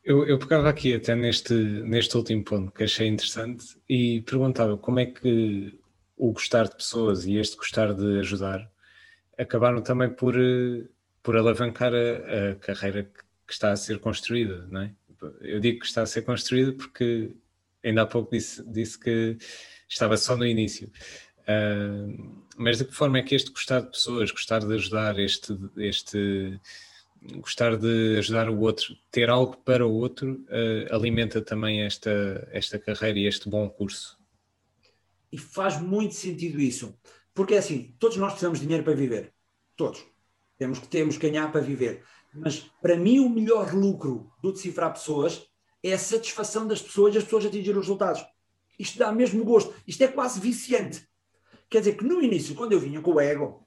A: Eu, eu pegava aqui até neste, neste último ponto que achei interessante e perguntava como é que o gostar de pessoas e este gostar de ajudar acabaram também por, eh, por alavancar a, a carreira que está a ser construída, não é? Eu digo que está a ser construída porque ainda há pouco disse, disse que estava só no início. Uh, mas de que forma é que este gostar de pessoas, gostar de ajudar, este, este gostar de ajudar o outro, ter algo para o outro, uh, alimenta também esta, esta carreira e este bom curso?
B: E faz muito sentido isso. Porque é assim, todos nós precisamos de dinheiro para viver. Todos. Temos que, temos que ganhar para viver. Mas para mim o melhor lucro do decifrar pessoas é a satisfação das pessoas as pessoas atingirem os resultados. Isto dá mesmo gosto. Isto é quase viciante. Quer dizer que no início, quando eu vinha com o ego,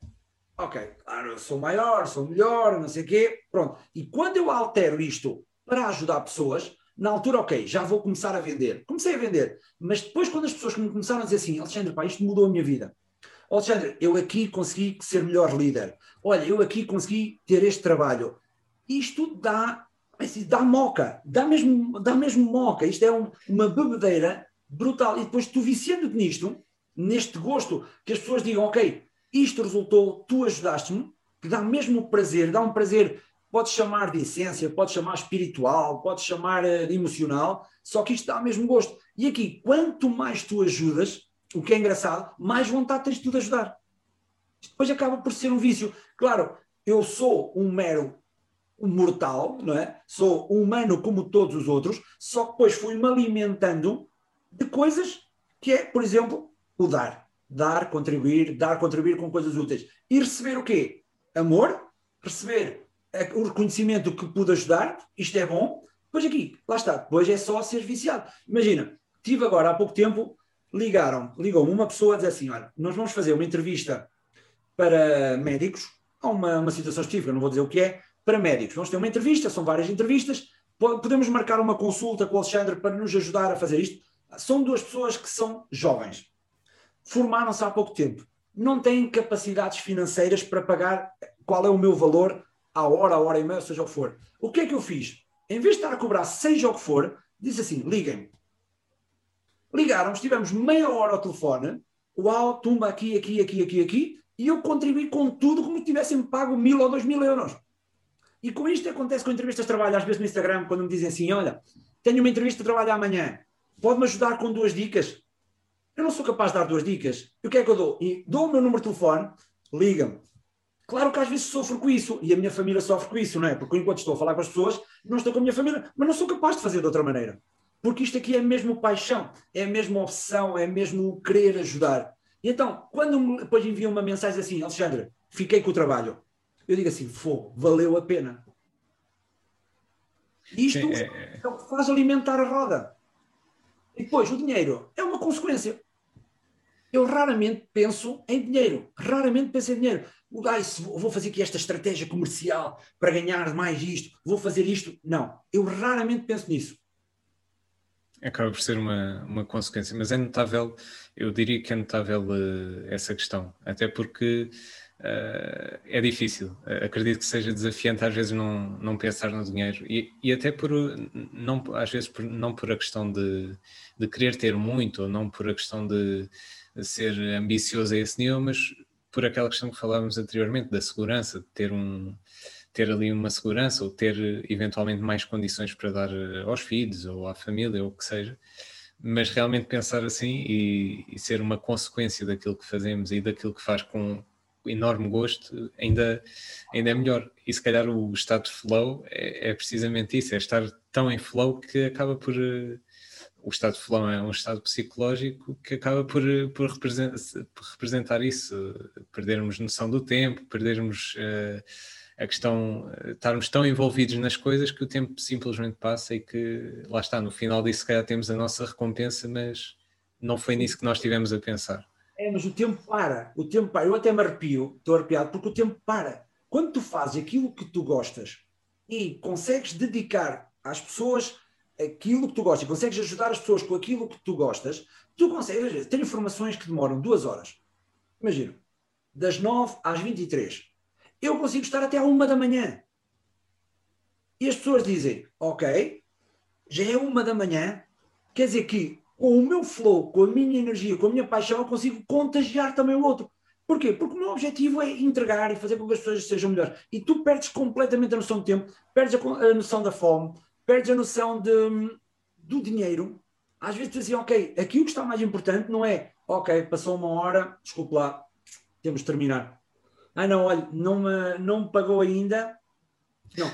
B: ok, claro, sou maior, sou melhor, não sei o quê, pronto. E quando eu altero isto para ajudar pessoas, na altura, ok, já vou começar a vender. Comecei a vender. Mas depois, quando as pessoas começaram a dizer assim, Alexandre, pá, isto mudou a minha vida. Alexandre, eu aqui consegui ser melhor líder. Olha, eu aqui consegui ter este trabalho. Isto dá, assim, dá moca, dá mesmo, dá mesmo moca. Isto é um, uma bebedeira brutal. E depois tu viciando-te nisto, neste gosto, que as pessoas digam, ok, isto resultou, tu ajudaste-me, que dá mesmo prazer, dá um prazer, podes chamar de essência, podes chamar espiritual, podes chamar eh, de emocional, só que isto dá mesmo gosto. E aqui, quanto mais tu ajudas, o que é engraçado, mais vontade tens de ajudar. Depois acaba por ser um vício. Claro, eu sou um mero mortal, não é? Sou humano como todos os outros, só que depois fui-me alimentando de coisas que é, por exemplo, o dar. Dar, contribuir, dar, contribuir com coisas úteis. E receber o quê? Amor, receber o reconhecimento que pude ajudar, isto é bom. Depois aqui, lá está, depois é só ser viciado. Imagina, tive agora há pouco tempo, ligaram, ligou-me uma pessoa a dizer assim: olha, nós vamos fazer uma entrevista para médicos, há uma, uma situação específica, não vou dizer o que é, para médicos. Vamos ter uma entrevista, são várias entrevistas, podemos marcar uma consulta com o Alexandre para nos ajudar a fazer isto. São duas pessoas que são jovens, formaram-se há pouco tempo, não têm capacidades financeiras para pagar qual é o meu valor à hora, à hora e meia, seja o que for. O que é que eu fiz? Em vez de estar a cobrar seja o que for, disse assim: liguem. Ligaram, estivemos meia hora ao telefone, uau, tumba aqui, aqui, aqui, aqui, aqui, e eu contribuí com tudo como se tivessem pago mil ou dois mil euros. E com isto acontece com entrevistas de trabalho, às vezes no Instagram, quando me dizem assim: olha, tenho uma entrevista de trabalho amanhã, pode-me ajudar com duas dicas? Eu não sou capaz de dar duas dicas. E o que é que eu dou? E dou o meu número de telefone, liga-me. Claro que às vezes sofro com isso, e a minha família sofre com isso, não é? Porque enquanto estou a falar com as pessoas, não estou com a minha família, mas não sou capaz de fazer de outra maneira. Porque isto aqui é mesmo paixão, é mesmo opção, é mesmo querer ajudar. E então, quando me, depois enviam uma mensagem assim, Alexandre, fiquei com o trabalho, eu digo assim, fogo, valeu a pena. Isto é, é... é o que faz alimentar a roda. E depois, o dinheiro é uma consequência. Eu raramente penso em dinheiro. Raramente penso em dinheiro. Ah, vou fazer aqui esta estratégia comercial para ganhar mais isto, vou fazer isto. Não. Eu raramente penso nisso.
A: Acaba por ser uma, uma consequência, mas é notável, eu diria que é notável uh, essa questão, até porque uh, é difícil. Uh, acredito que seja desafiante às vezes não, não pensar no dinheiro e, e até por, não, às vezes por, não por a questão de, de querer ter muito ou não por a questão de, de ser ambicioso a esse nível, mas por aquela questão que falávamos anteriormente da segurança, de ter um ter ali uma segurança ou ter eventualmente mais condições para dar aos filhos ou à família ou o que seja mas realmente pensar assim e, e, ser uma consequência daquilo que fazemos e daquilo que faz com enorme gosto, ainda, ainda é melhor. E se calhar o estado de flow é, é precisamente isso, é estar tão em flow que acaba por. Uh, o estado de flow é um estado psicológico que acaba por, por, representar, por representar isso, perdermos noção do tempo, perdermos. Uh, a questão, estarmos tão envolvidos nas coisas que o tempo simplesmente passa e que lá está, no final disso, se calhar temos a nossa recompensa, mas não foi nisso que nós estivemos a pensar.
B: É, mas o tempo para, o tempo para. Eu até me arrepio, estou arrepiado, porque o tempo para. Quando tu fazes aquilo que tu gostas e consegues dedicar às pessoas aquilo que tu gostas, e consegues ajudar as pessoas com aquilo que tu gostas, tu consegues. Tenho formações que demoram duas horas. Imagina, das 9 às 23 eu consigo estar até à uma da manhã. E as pessoas dizem, ok, já é uma da manhã, quer dizer que com o meu flow, com a minha energia, com a minha paixão, eu consigo contagiar também o outro. Porquê? Porque o meu objetivo é entregar e fazer com que as pessoas sejam melhores. E tu perdes completamente a noção do tempo, perdes a, noção da fome, perdes a noção de, do dinheiro. Às vezes tu dizes assim, ok, aqui o que está mais importante não é, ok, passou uma hora, desculpe lá, temos de terminar. Ah não, olha, não me, não me pagou ainda. Não,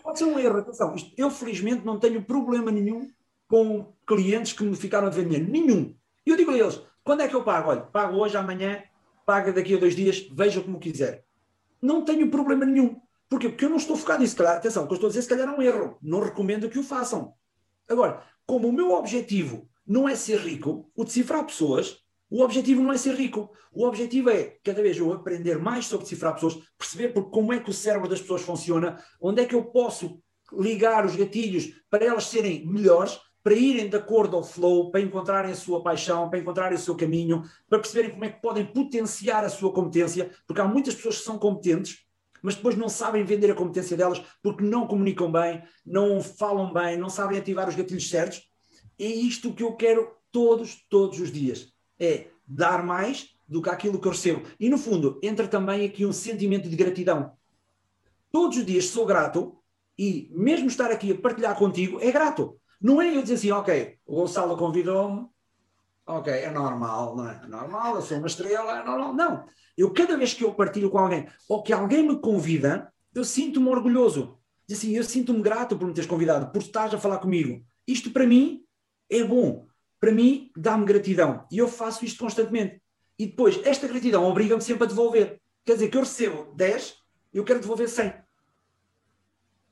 B: pode ser um erro, atenção. Eu felizmente não tenho problema nenhum com clientes que me ficaram a ver dinheiro. Nenhum. E eu digo a eles, quando é que eu pago? Olha, pago hoje, amanhã, paga daqui a dois dias, veja como quiser. Não tenho problema nenhum. Porquê? Porque eu não estou focado nisso. Calhar, atenção, o que eu estou a dizer se calhar é um erro. Não recomendo que o façam. Agora, como o meu objetivo não é ser rico, o decifrar pessoas, o objetivo não é ser rico. O objetivo é, cada vez eu aprender mais sobre decifrar pessoas, perceber como é que o cérebro das pessoas funciona, onde é que eu posso ligar os gatilhos para elas serem melhores, para irem de acordo ao flow, para encontrarem a sua paixão, para encontrarem o seu caminho, para perceberem como é que podem potenciar a sua competência, porque há muitas pessoas que são competentes, mas depois não sabem vender a competência delas porque não comunicam bem, não falam bem, não sabem ativar os gatilhos certos. É isto que eu quero todos, todos os dias. É dar mais do que aquilo que eu recebo. E no fundo, entra também aqui um sentimento de gratidão. Todos os dias sou grato e mesmo estar aqui a partilhar contigo é grato. Não é eu dizer assim, ok, o Gonçalo convidou-me, ok, é normal, não é? é normal, eu sou uma estrela, é normal. Não. Eu, cada vez que eu partilho com alguém, ou que alguém me convida, eu sinto-me orgulhoso. Diz assim, eu sinto-me grato por me teres convidado, por estares a falar comigo. Isto para mim é bom. Para mim dá-me gratidão. E eu faço isto constantemente. E depois, esta gratidão obriga-me sempre a devolver. Quer dizer, que eu recebo 10, eu quero devolver 100.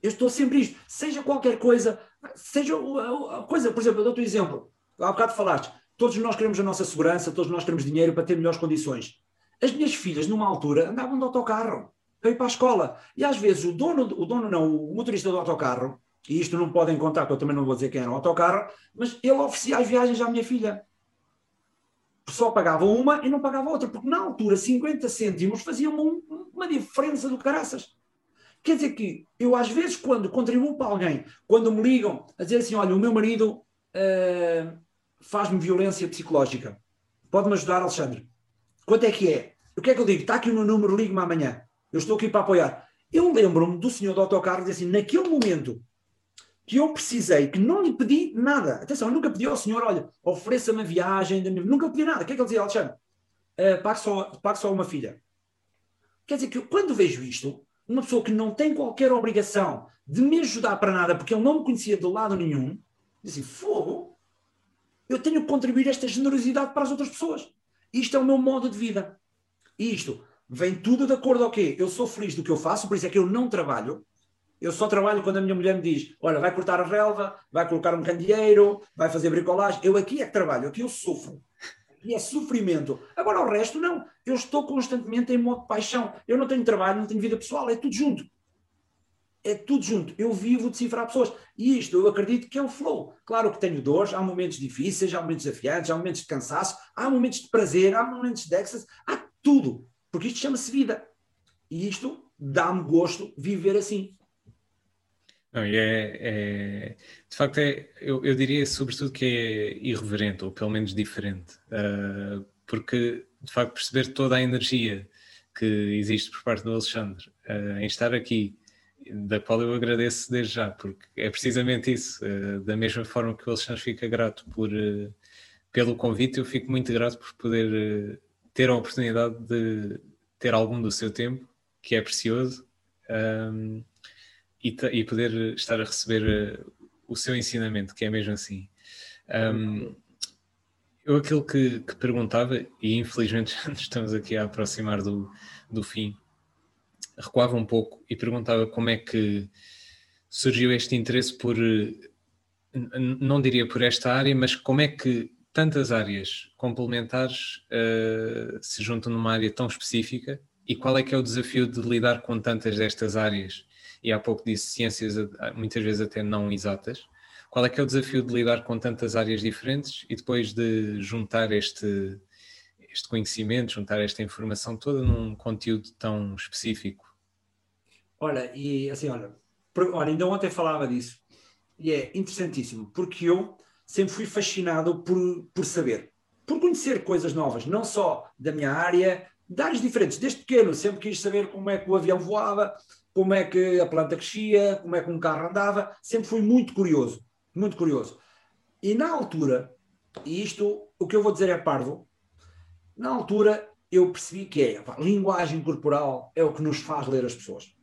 B: Eu estou sempre isto. Seja qualquer coisa, seja a coisa, por exemplo, eu dou-te um exemplo. Há bocado falaste, todos nós queremos a nossa segurança, todos nós queremos dinheiro para ter melhores condições. As minhas filhas, numa altura, andavam de autocarro para ir para a escola. E às vezes o dono, o dono não, o motorista do autocarro, e isto não podem contar, porque eu também não vou dizer quem era o autocarro, mas ele oferecia as viagens à minha filha. Só pagava uma e não pagava outra, porque na altura 50 cêntimos faziam uma, uma diferença do caraças. Quer dizer que eu, às vezes, quando contribuo para alguém, quando me ligam a dizer assim: olha, o meu marido uh, faz-me violência psicológica, pode-me ajudar, Alexandre? Quanto é que é? O que é que eu digo? Está aqui o meu número, ligue-me amanhã. Eu estou aqui para apoiar. Eu lembro-me do senhor do autocarro dizer assim: naquele momento que eu precisei, que não lhe pedi nada, atenção, eu nunca pedi ao senhor: olha, ofereça-me a viagem, nunca pedi nada. O que é que ele dizia, Alexandre? Uh, pague, só, pague só uma filha. Quer dizer que eu, quando vejo isto, uma pessoa que não tem qualquer obrigação de me ajudar para nada, porque ele não me conhecia de lado nenhum, diz assim: fogo, eu tenho que contribuir esta generosidade para as outras pessoas. Isto é o meu modo de vida. Isto vem tudo de acordo ao quê? Eu sou feliz do que eu faço, por isso é que eu não trabalho. Eu só trabalho quando a minha mulher me diz: Olha, vai cortar a relva, vai colocar um candeeiro, vai fazer bricolagem. Eu aqui é que trabalho, aqui eu sofro e é sofrimento. Agora o resto não. Eu estou constantemente em modo de paixão. Eu não tenho trabalho, não tenho vida pessoal, é tudo junto. É tudo junto. Eu vivo de cifrar pessoas. E isto eu acredito que é o flow. Claro que tenho dores, há momentos difíceis, há momentos desafiantes, há momentos de cansaço, há momentos de prazer, há momentos de excess, há tudo. Porque isto chama-se vida. E isto dá-me gosto viver assim.
A: Não, e é, é, de facto, é, eu, eu, diria sobretudo que é irreverente, ou pelo menos diferente, uh, porque de facto perceber toda a energia que existe por parte do Alexandre uh, em estar aqui, da qual eu agradeço desde já, porque é precisamente isso, uh, da mesma forma que o Alexandre fica grato por, pelo convite, eu fico muito grato por poder ter a oportunidade de ter algum do seu tempo, que é precioso. E, e poder estar a receber uh, o seu ensinamento, que é mesmo assim. Um, eu aquilo que, que, perguntava, e infelizmente já estamos aqui a aproximar do, do fim, recuava um pouco e perguntava como é que surgiu este interesse por, não diria por esta área, mas como é que tantas áreas complementares uh, se juntam numa área tão específica e qual é que é o desafio de lidar com tantas destas áreas e há pouco disse ciências muitas vezes até não exatas. Qual é que é o desafio de lidar com tantas áreas diferentes e depois de juntar este, este conhecimento, juntar esta informação toda num conteúdo tão específico
B: Olha, e assim, olha, olha, ainda ontem falava disso. E é interessantíssimo, porque eu sempre fui fascinado por, por saber, por conhecer coisas novas, não só da minha área, de áreas diferentes. Desde pequeno sempre quis saber como é que o avião voava, como é que a planta crescia, como é que um carro andava. Sempre fui muito curioso, muito curioso. E na altura, e isto, o que eu vou dizer é parvo, na altura eu percebi que é, linguagem corporal é o que nos faz ler as pessoas.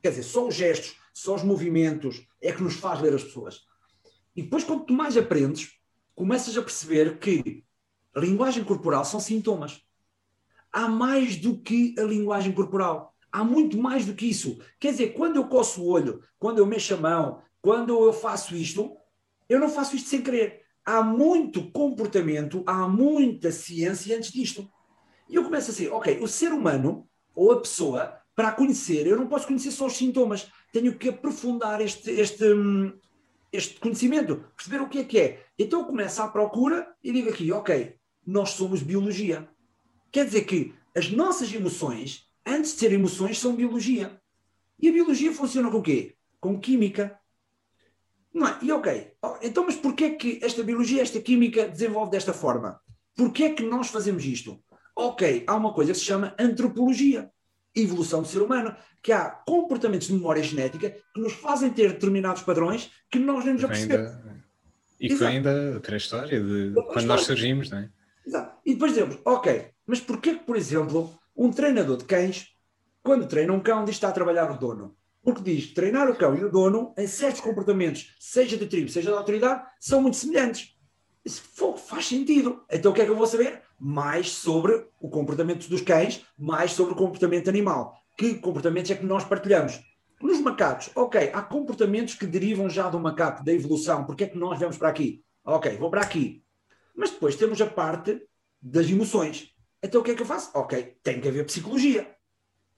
B: Quer dizer, só os gestos, só os movimentos é que nos faz ler as pessoas. E depois, quando tu mais aprendes, começas a perceber que a linguagem corporal são sintomas. Há mais do que a linguagem corporal. Há muito mais do que isso. Quer dizer, quando eu coço o olho, quando eu mexo a mão, quando eu faço isto, eu não faço isto sem querer. Há muito comportamento, há muita ciência antes disto. E eu começo a assim, ok, o ser humano, ou a pessoa, para a conhecer, eu não posso conhecer só os sintomas, tenho que aprofundar este, este, este conhecimento, perceber o que é que é. Então eu começo à procura e digo aqui, ok, nós somos biologia. Quer dizer que as nossas emoções, antes de serem emoções, são biologia. E a biologia funciona com o quê? Com química. Não é? E ok, então mas porquê é que esta biologia, esta química desenvolve desta forma? Porquê é que nós fazemos isto? Ok, há uma coisa que se chama antropologia evolução do ser humano, que há comportamentos de memória genética que nos fazem ter determinados padrões que nós nem nos apercebemos.
A: E que vem da pré-história, de quando história. nós surgimos, não é?
B: Exato. E depois dizemos, ok, mas porquê que, por exemplo, um treinador de cães, quando treina um cão, diz que está a trabalhar o dono? Porque diz que treinar o cão e o dono, em certos comportamentos, seja de tribo, seja de autoridade, são muito semelhantes. Isso faz sentido. Então o que é que eu vou saber? mais sobre o comportamento dos cães, mais sobre o comportamento animal. Que comportamentos é que nós partilhamos? Nos macacos, ok, há comportamentos que derivam já do macaco, da evolução. Porque é que nós vamos para aqui? Ok, vou para aqui. Mas depois temos a parte das emoções. Então o que é que eu faço? Ok, tem que haver psicologia.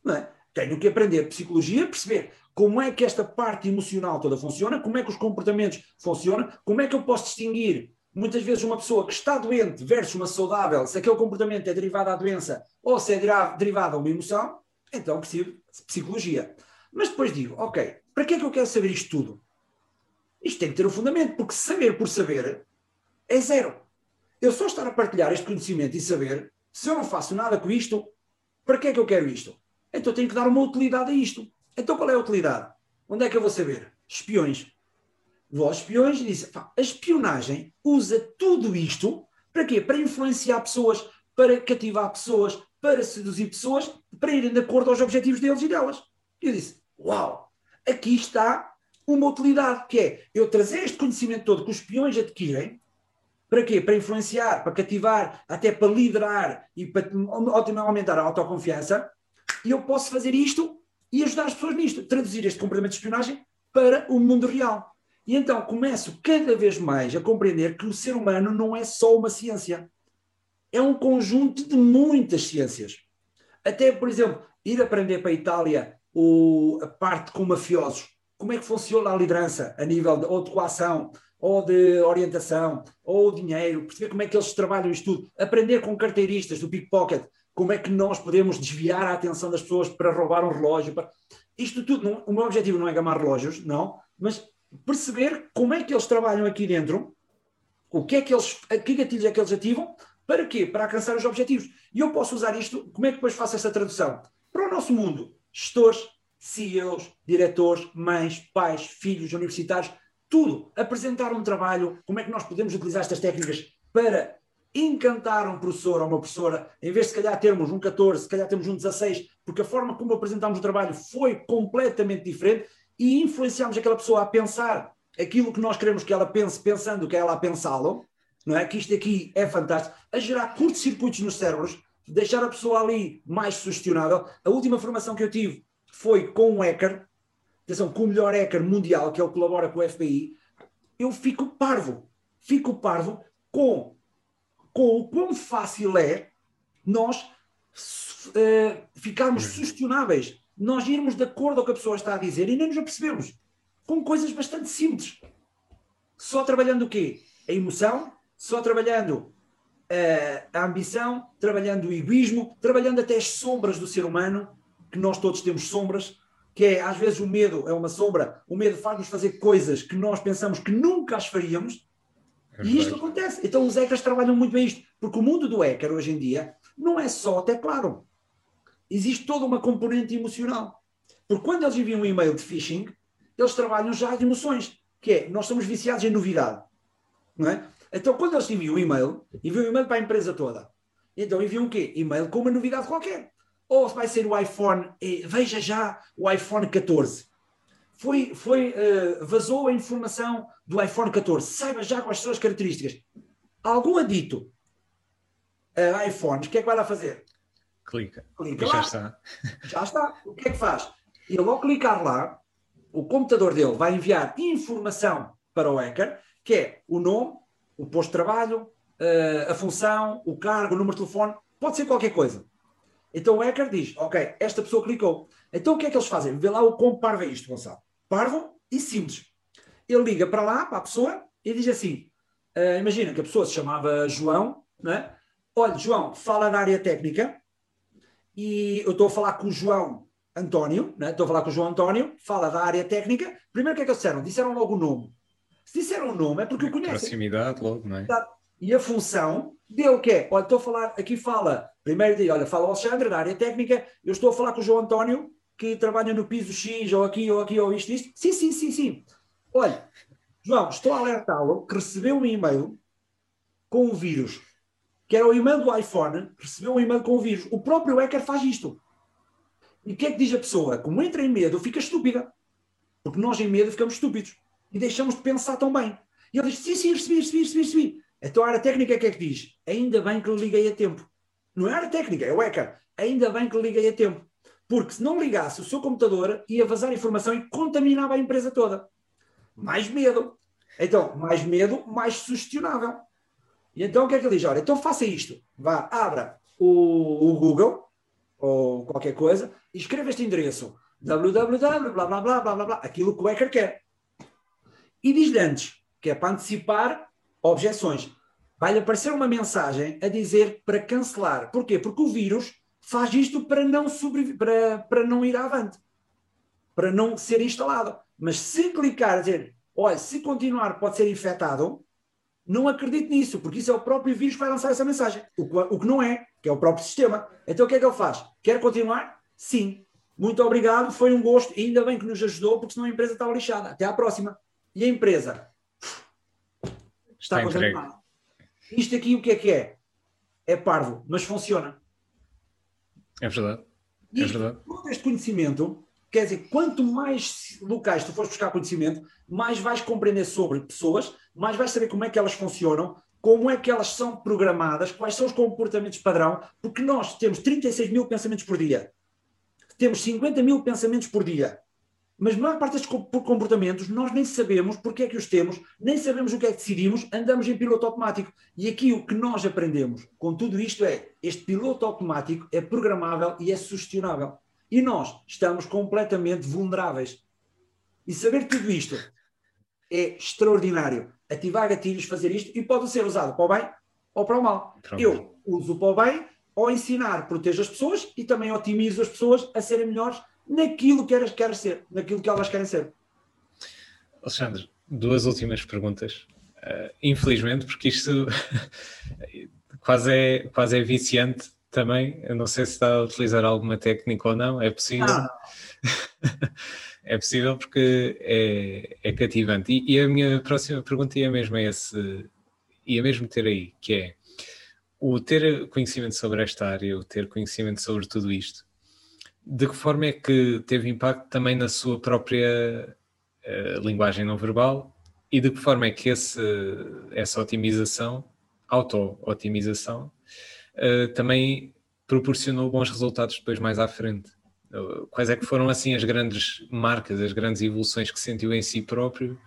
B: Não é? Tenho que aprender psicologia, perceber como é que esta parte emocional toda funciona, como é que os comportamentos funcionam, como é que eu posso distinguir muitas vezes uma pessoa que está doente versus uma saudável, se aquele comportamento é derivado à doença ou se é derivado a uma emoção, então preciso psicologia. Mas depois digo, ok, para que é que eu quero saber isto tudo? Isto tem que ter um fundamento, porque saber por saber é zero. Eu só estar a partilhar este conhecimento e saber, se eu não faço nada com isto, para que é que eu quero isto? Então tenho que dar uma utilidade a isto. Então qual é a utilidade? Onde é que eu vou saber? Espiões vós espiões e disse: a espionagem usa tudo isto para quê? Para influenciar pessoas, para cativar pessoas, para seduzir pessoas, para irem de acordo aos objetivos deles e delas. E eu disse: Uau, aqui está uma utilidade, que é eu trazer este conhecimento todo que os espiões adquirem, para quê? Para influenciar, para cativar, até para liderar e para aumentar a autoconfiança, e eu posso fazer isto e ajudar as pessoas nisto, traduzir este comportamento de espionagem para o mundo real. E então começo cada vez mais a compreender que o ser humano não é só uma ciência. É um conjunto de muitas ciências. Até, por exemplo, ir aprender para a Itália o, a parte com mafiosos. Como é que funciona a liderança a nível de, ou de coação, ou de orientação, ou dinheiro, perceber como é que eles trabalham isto tudo. Aprender com carteiristas do pickpocket, como é que nós podemos desviar a atenção das pessoas para roubar um relógio. Para... Isto tudo, não, o meu objetivo não é gamar relógios, não, mas perceber como é que eles trabalham aqui dentro, o que é que eles, que gatilhos é que eles ativam, para quê? Para alcançar os objetivos. E eu posso usar isto, como é que depois faço essa tradução? Para o nosso mundo, gestores, CEOs, diretores, mães, pais, filhos, universitários, tudo. Apresentar um trabalho, como é que nós podemos utilizar estas técnicas para encantar um professor ou uma professora, em vez de se calhar termos um 14, se calhar temos um 16, porque a forma como apresentámos o trabalho foi completamente diferente e influenciamos aquela pessoa a pensar aquilo que nós queremos que ela pense, pensando que ela a pensá-lo, não é? Que isto aqui é fantástico, a gerar curtos-circuitos nos cérebros, deixar a pessoa ali mais sugestionável. A última formação que eu tive foi com um hacker, atenção, com o melhor hacker mundial, que ele colabora com o FBI. Eu fico parvo, fico parvo com, com o quão fácil é nós uh, ficarmos uhum. sugestionáveis nós irmos de acordo com o que a pessoa está a dizer e nem nos apercebemos. Com coisas bastante simples. Só trabalhando o quê? A emoção, só trabalhando uh, a ambição, trabalhando o egoísmo, trabalhando até as sombras do ser humano, que nós todos temos sombras, que é às vezes o medo é uma sombra, o medo faz-nos fazer coisas que nós pensamos que nunca as faríamos, é e isto acontece. Então os hackers trabalham muito bem isto, porque o mundo do hacker hoje em dia não é só até claro. Existe toda uma componente emocional. Porque quando eles enviam um e-mail de phishing, eles trabalham já as emoções, que é, nós somos viciados em novidade. Não é? Então, quando eles enviam um e-mail, enviam um e-mail para a empresa toda. Então enviam o quê? E-mail com uma novidade qualquer. Ou vai ser o iPhone, veja já o iPhone 14. Foi, foi, uh, vazou a informação do iPhone 14. Saiba já quais são as características. Algum adito a iPhones, o que é que vai lá fazer?
A: Clica.
B: Clica lá. Já está. Já está. O que é que faz? Ele, ao clicar lá, o computador dele vai enviar informação para o hacker, que é o nome, o posto de trabalho, eh, a função, o cargo, o número de telefone, pode ser qualquer coisa. Então o hacker diz, ok, esta pessoa clicou. Então o que é que eles fazem? Vê lá o quão parvo é isto, Gonçalo. Parvo e simples. Ele liga para lá, para a pessoa, e diz assim, uh, imagina que a pessoa se chamava João, não é? Olha, João, fala da área técnica, e eu estou a falar com o João António, né? estou a falar com o João António, fala da área técnica. Primeiro, o que é que eles disseram? Disseram logo o nome. Se disseram o nome, é porque o conhecem.
A: Proximidade, logo, não é?
B: E a função dele que é, olha, estou a falar, aqui fala, primeiro diz, olha, fala o Alexandre da área técnica, eu estou a falar com o João António, que trabalha no piso X, ou aqui, ou aqui, ou isto, isto. Sim, sim, sim, sim. Olha, João, estou a alertá-lo que recebeu um e-mail com o vírus que era o e-mail do iPhone, recebeu um e-mail com o vírus. O próprio hacker faz isto. E o que é que diz a pessoa? Como entra em medo, fica estúpida. Porque nós em medo ficamos estúpidos. E deixamos de pensar tão bem. E ele diz, sim, sim, recebi, recebi, recebi, recebi. Então a área técnica o que é que diz? Ainda bem que liguei a tempo. Não é a área técnica, é o hacker. Ainda bem que liguei a tempo. Porque se não ligasse o seu computador, ia vazar informação e contaminava a empresa toda. Mais medo. Então, mais medo, mais sugestionável. E então o que é que ele diz? Olha, então faça isto. Vá, abra o, o Google ou qualquer coisa e escreva este endereço www, blá blá blá blá blá blá, aquilo que o hacker quer. E diz-lhe antes, que é para antecipar objeções. Vai-lhe aparecer uma mensagem a dizer para cancelar. Porquê? Porque o vírus faz isto para não, para, para não ir avante, para não ser instalado. Mas se clicar a dizer, olha, se continuar pode ser infectado, não acredito nisso, porque isso é o próprio vírus que vai lançar essa mensagem. O que, o que não é, que é o próprio sistema. Então o que é que ele faz? Quer continuar? Sim. Muito obrigado, foi um gosto. Ainda bem que nos ajudou, porque senão a empresa estava lixada. Até à próxima. E a empresa está, está Isto aqui o que é que é? É parvo, mas funciona.
A: É verdade. É verdade.
B: Todo este conhecimento Quer dizer, quanto mais locais tu fores buscar conhecimento, mais vais compreender sobre pessoas, mais vais saber como é que elas funcionam, como é que elas são programadas, quais são os comportamentos padrão, porque nós temos 36 mil pensamentos por dia, temos 50 mil pensamentos por dia, mas maior parte destes comportamentos nós nem sabemos porque é que os temos, nem sabemos o que é que decidimos, andamos em piloto automático. E aqui o que nós aprendemos com tudo isto é: este piloto automático é programável e é sugestionável. E nós estamos completamente vulneráveis. E saber tudo isto é extraordinário. Ativar gatilhos, fazer isto, e pode ser usado para o bem ou para o mal. Pronto. Eu uso para o bem ou ensinar, protejo as pessoas e também otimizo as pessoas a serem melhores naquilo que elas querem ser, naquilo que elas querem ser.
A: Alexandre, duas últimas perguntas. Uh, infelizmente, porque isto quase é, quase é viciante também. Eu não sei se está a utilizar alguma técnica ou não, é possível. Ah. é possível porque é, é cativante. E, e, a minha próxima pergunta ia mesmo é esse, ia mesmo ter aí, que é o ter conhecimento sobre esta área, o ter conhecimento sobre tudo isto, de que forma é que teve impacto também na sua própria uh, linguagem não verbal e de que forma é que esse, essa otimização, auto-otimização, uh, também proporcionou bons resultados depois mais à frente. Uh, quais é que foram assim as grandes marcas, as grandes evoluções que sentiu em si próprio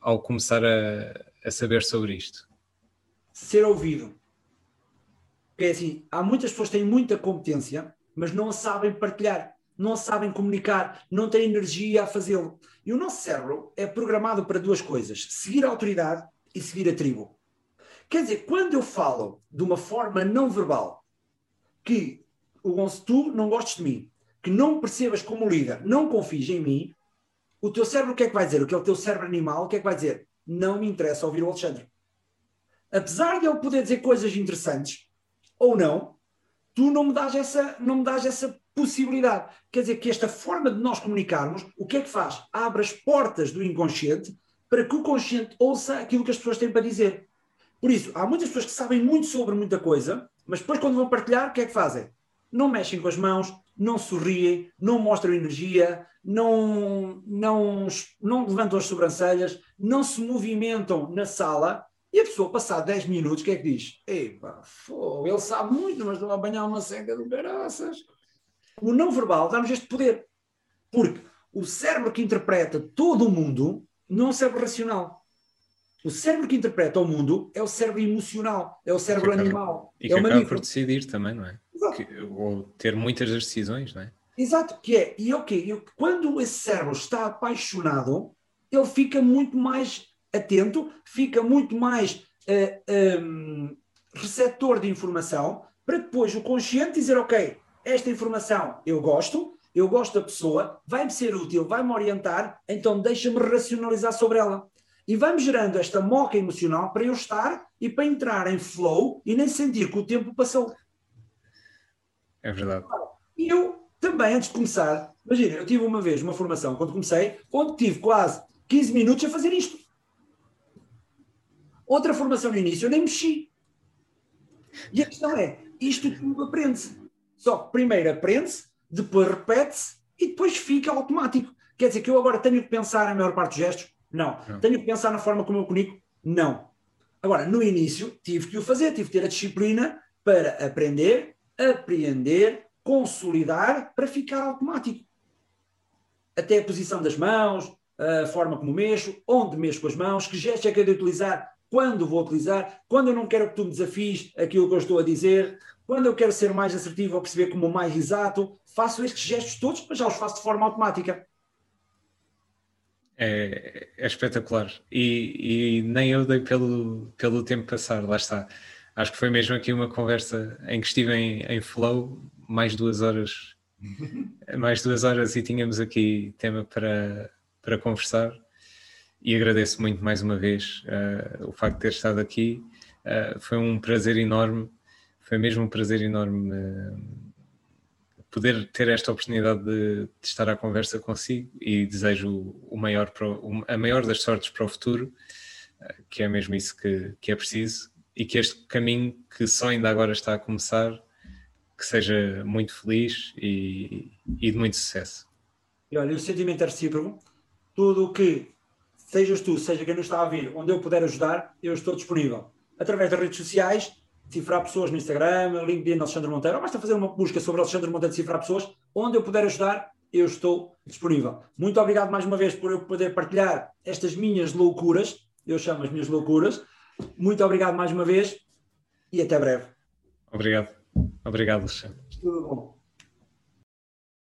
A: ao começar a, a saber sobre isto?
B: Ser ouvido. Porque é assim, há muitas pessoas que têm muita competência, mas não sabem partilhar, não sabem comunicar, não têm energia a fazê-lo. E o nosso cérebro é programado para duas coisas: seguir a autoridade e seguir a tribo. Quer dizer, quando eu falo de uma forma não verbal, que o tu não gostes de mim, que não percebas como líder, não confies em mim, o teu cérebro o que é que vai dizer? O que é o teu cérebro animal, o que é que vai dizer? Não me interessa ouvir o Alexandre. Apesar de ele poder dizer coisas interessantes, ou não, tu não me dás essa, não me dás essa possibilidade. Quer dizer que esta forma de nós comunicarmos, o que é que faz? Abre as portas do inconsciente para que o consciente ouça aquilo que as pessoas têm para dizer. Por isso, há muitas pessoas que sabem muito sobre muita coisa, mas depois, quando vão partilhar, o que é que fazem? Não mexem com as mãos, não sorriem, não mostram energia, não, não, não levantam as sobrancelhas, não se movimentam na sala. E a pessoa, passar 10 minutos, o que é que diz? Epa, fô, ele sabe muito, mas estou a banhar uma seca do caraças. O não verbal dá-nos este poder. Porque o cérebro que interpreta todo o mundo não é um cérebro racional. O cérebro que interpreta o mundo é o cérebro emocional, é o cérebro
A: acaba,
B: animal.
A: E
B: é
A: que acaba por decidir também, não é? Que, ou ter muitas das decisões, não é?
B: Exato, que é, e ok, quando esse cérebro está apaixonado, ele fica muito mais atento, fica muito mais uh, eh, um, ehm, receptor de informação, para depois o consciente dizer, ok, esta informação eu gosto, eu gosto da pessoa, vai-me ser útil, vai-me orientar, então deixa-me racionalizar sobre ela. E vai-me gerando esta moca emocional para eu estar e para entrar em flow e nem sentir que o tempo passou.
A: É verdade.
B: E eu também, antes de começar, imagina, eu tive uma vez uma formação, quando comecei, onde tive quase 15 minutos a fazer isto. Outra formação no início, eu nem mexi. E a questão é, isto tudo aprende-se. Só que primeiro aprende-se, depois repete-se e depois fica automático. Quer dizer que eu agora tenho que pensar na maior parte dos gestos? Não. Não. Tenho que pensar na forma como eu comunico? Não. Agora, no início, tive que o fazer, tive que ter a disciplina para aprender, apreender, consolidar, para ficar automático. Até a posição das mãos, a forma como mexo, onde mexo com as mãos, que gestos é que eu de utilizar, quando vou utilizar, quando eu não quero que tu me desafies aquilo que eu estou a dizer, quando eu quero ser mais assertivo ou perceber como mais exato, faço estes gestos todos, mas já os faço de forma automática.
A: É, é espetacular. E, e, nem eu dei pelo, pelo tempo passar, lá está. Acho que foi mesmo aqui uma conversa em que estive em, em flow mais duas horas, mais duas horas e tínhamos aqui tema para, para conversar. E agradeço muito mais uma vez uh, o facto de ter estado aqui. Uh, foi um prazer enorme foi mesmo um prazer enorme uh, poder ter esta oportunidade de, de, estar à conversa consigo e desejo o maior o, a maior das sortes para o futuro, que é mesmo isso que, que é preciso, e que este caminho que só ainda agora está a começar, que seja muito feliz e, e de muito sucesso.
B: E olha, o sentimento é recíproco. Tudo o que sejas tu, seja quem nos está a ouvir, onde eu puder ajudar, eu estou disponível. Através das redes sociais, cifrar pessoas no Instagram, LinkedIn Alexandre Monteiro, ou basta fazer uma busca sobre Alexandre Monteiro cifrar pessoas, onde eu puder ajudar, eu estou disponível. Muito obrigado mais uma vez por eu poder partilhar estas minhas loucuras, eu chamo as minhas loucuras. Muito obrigado mais uma vez e até breve.
A: Obrigado. Obrigado, Alexandre.
B: Tudo bom.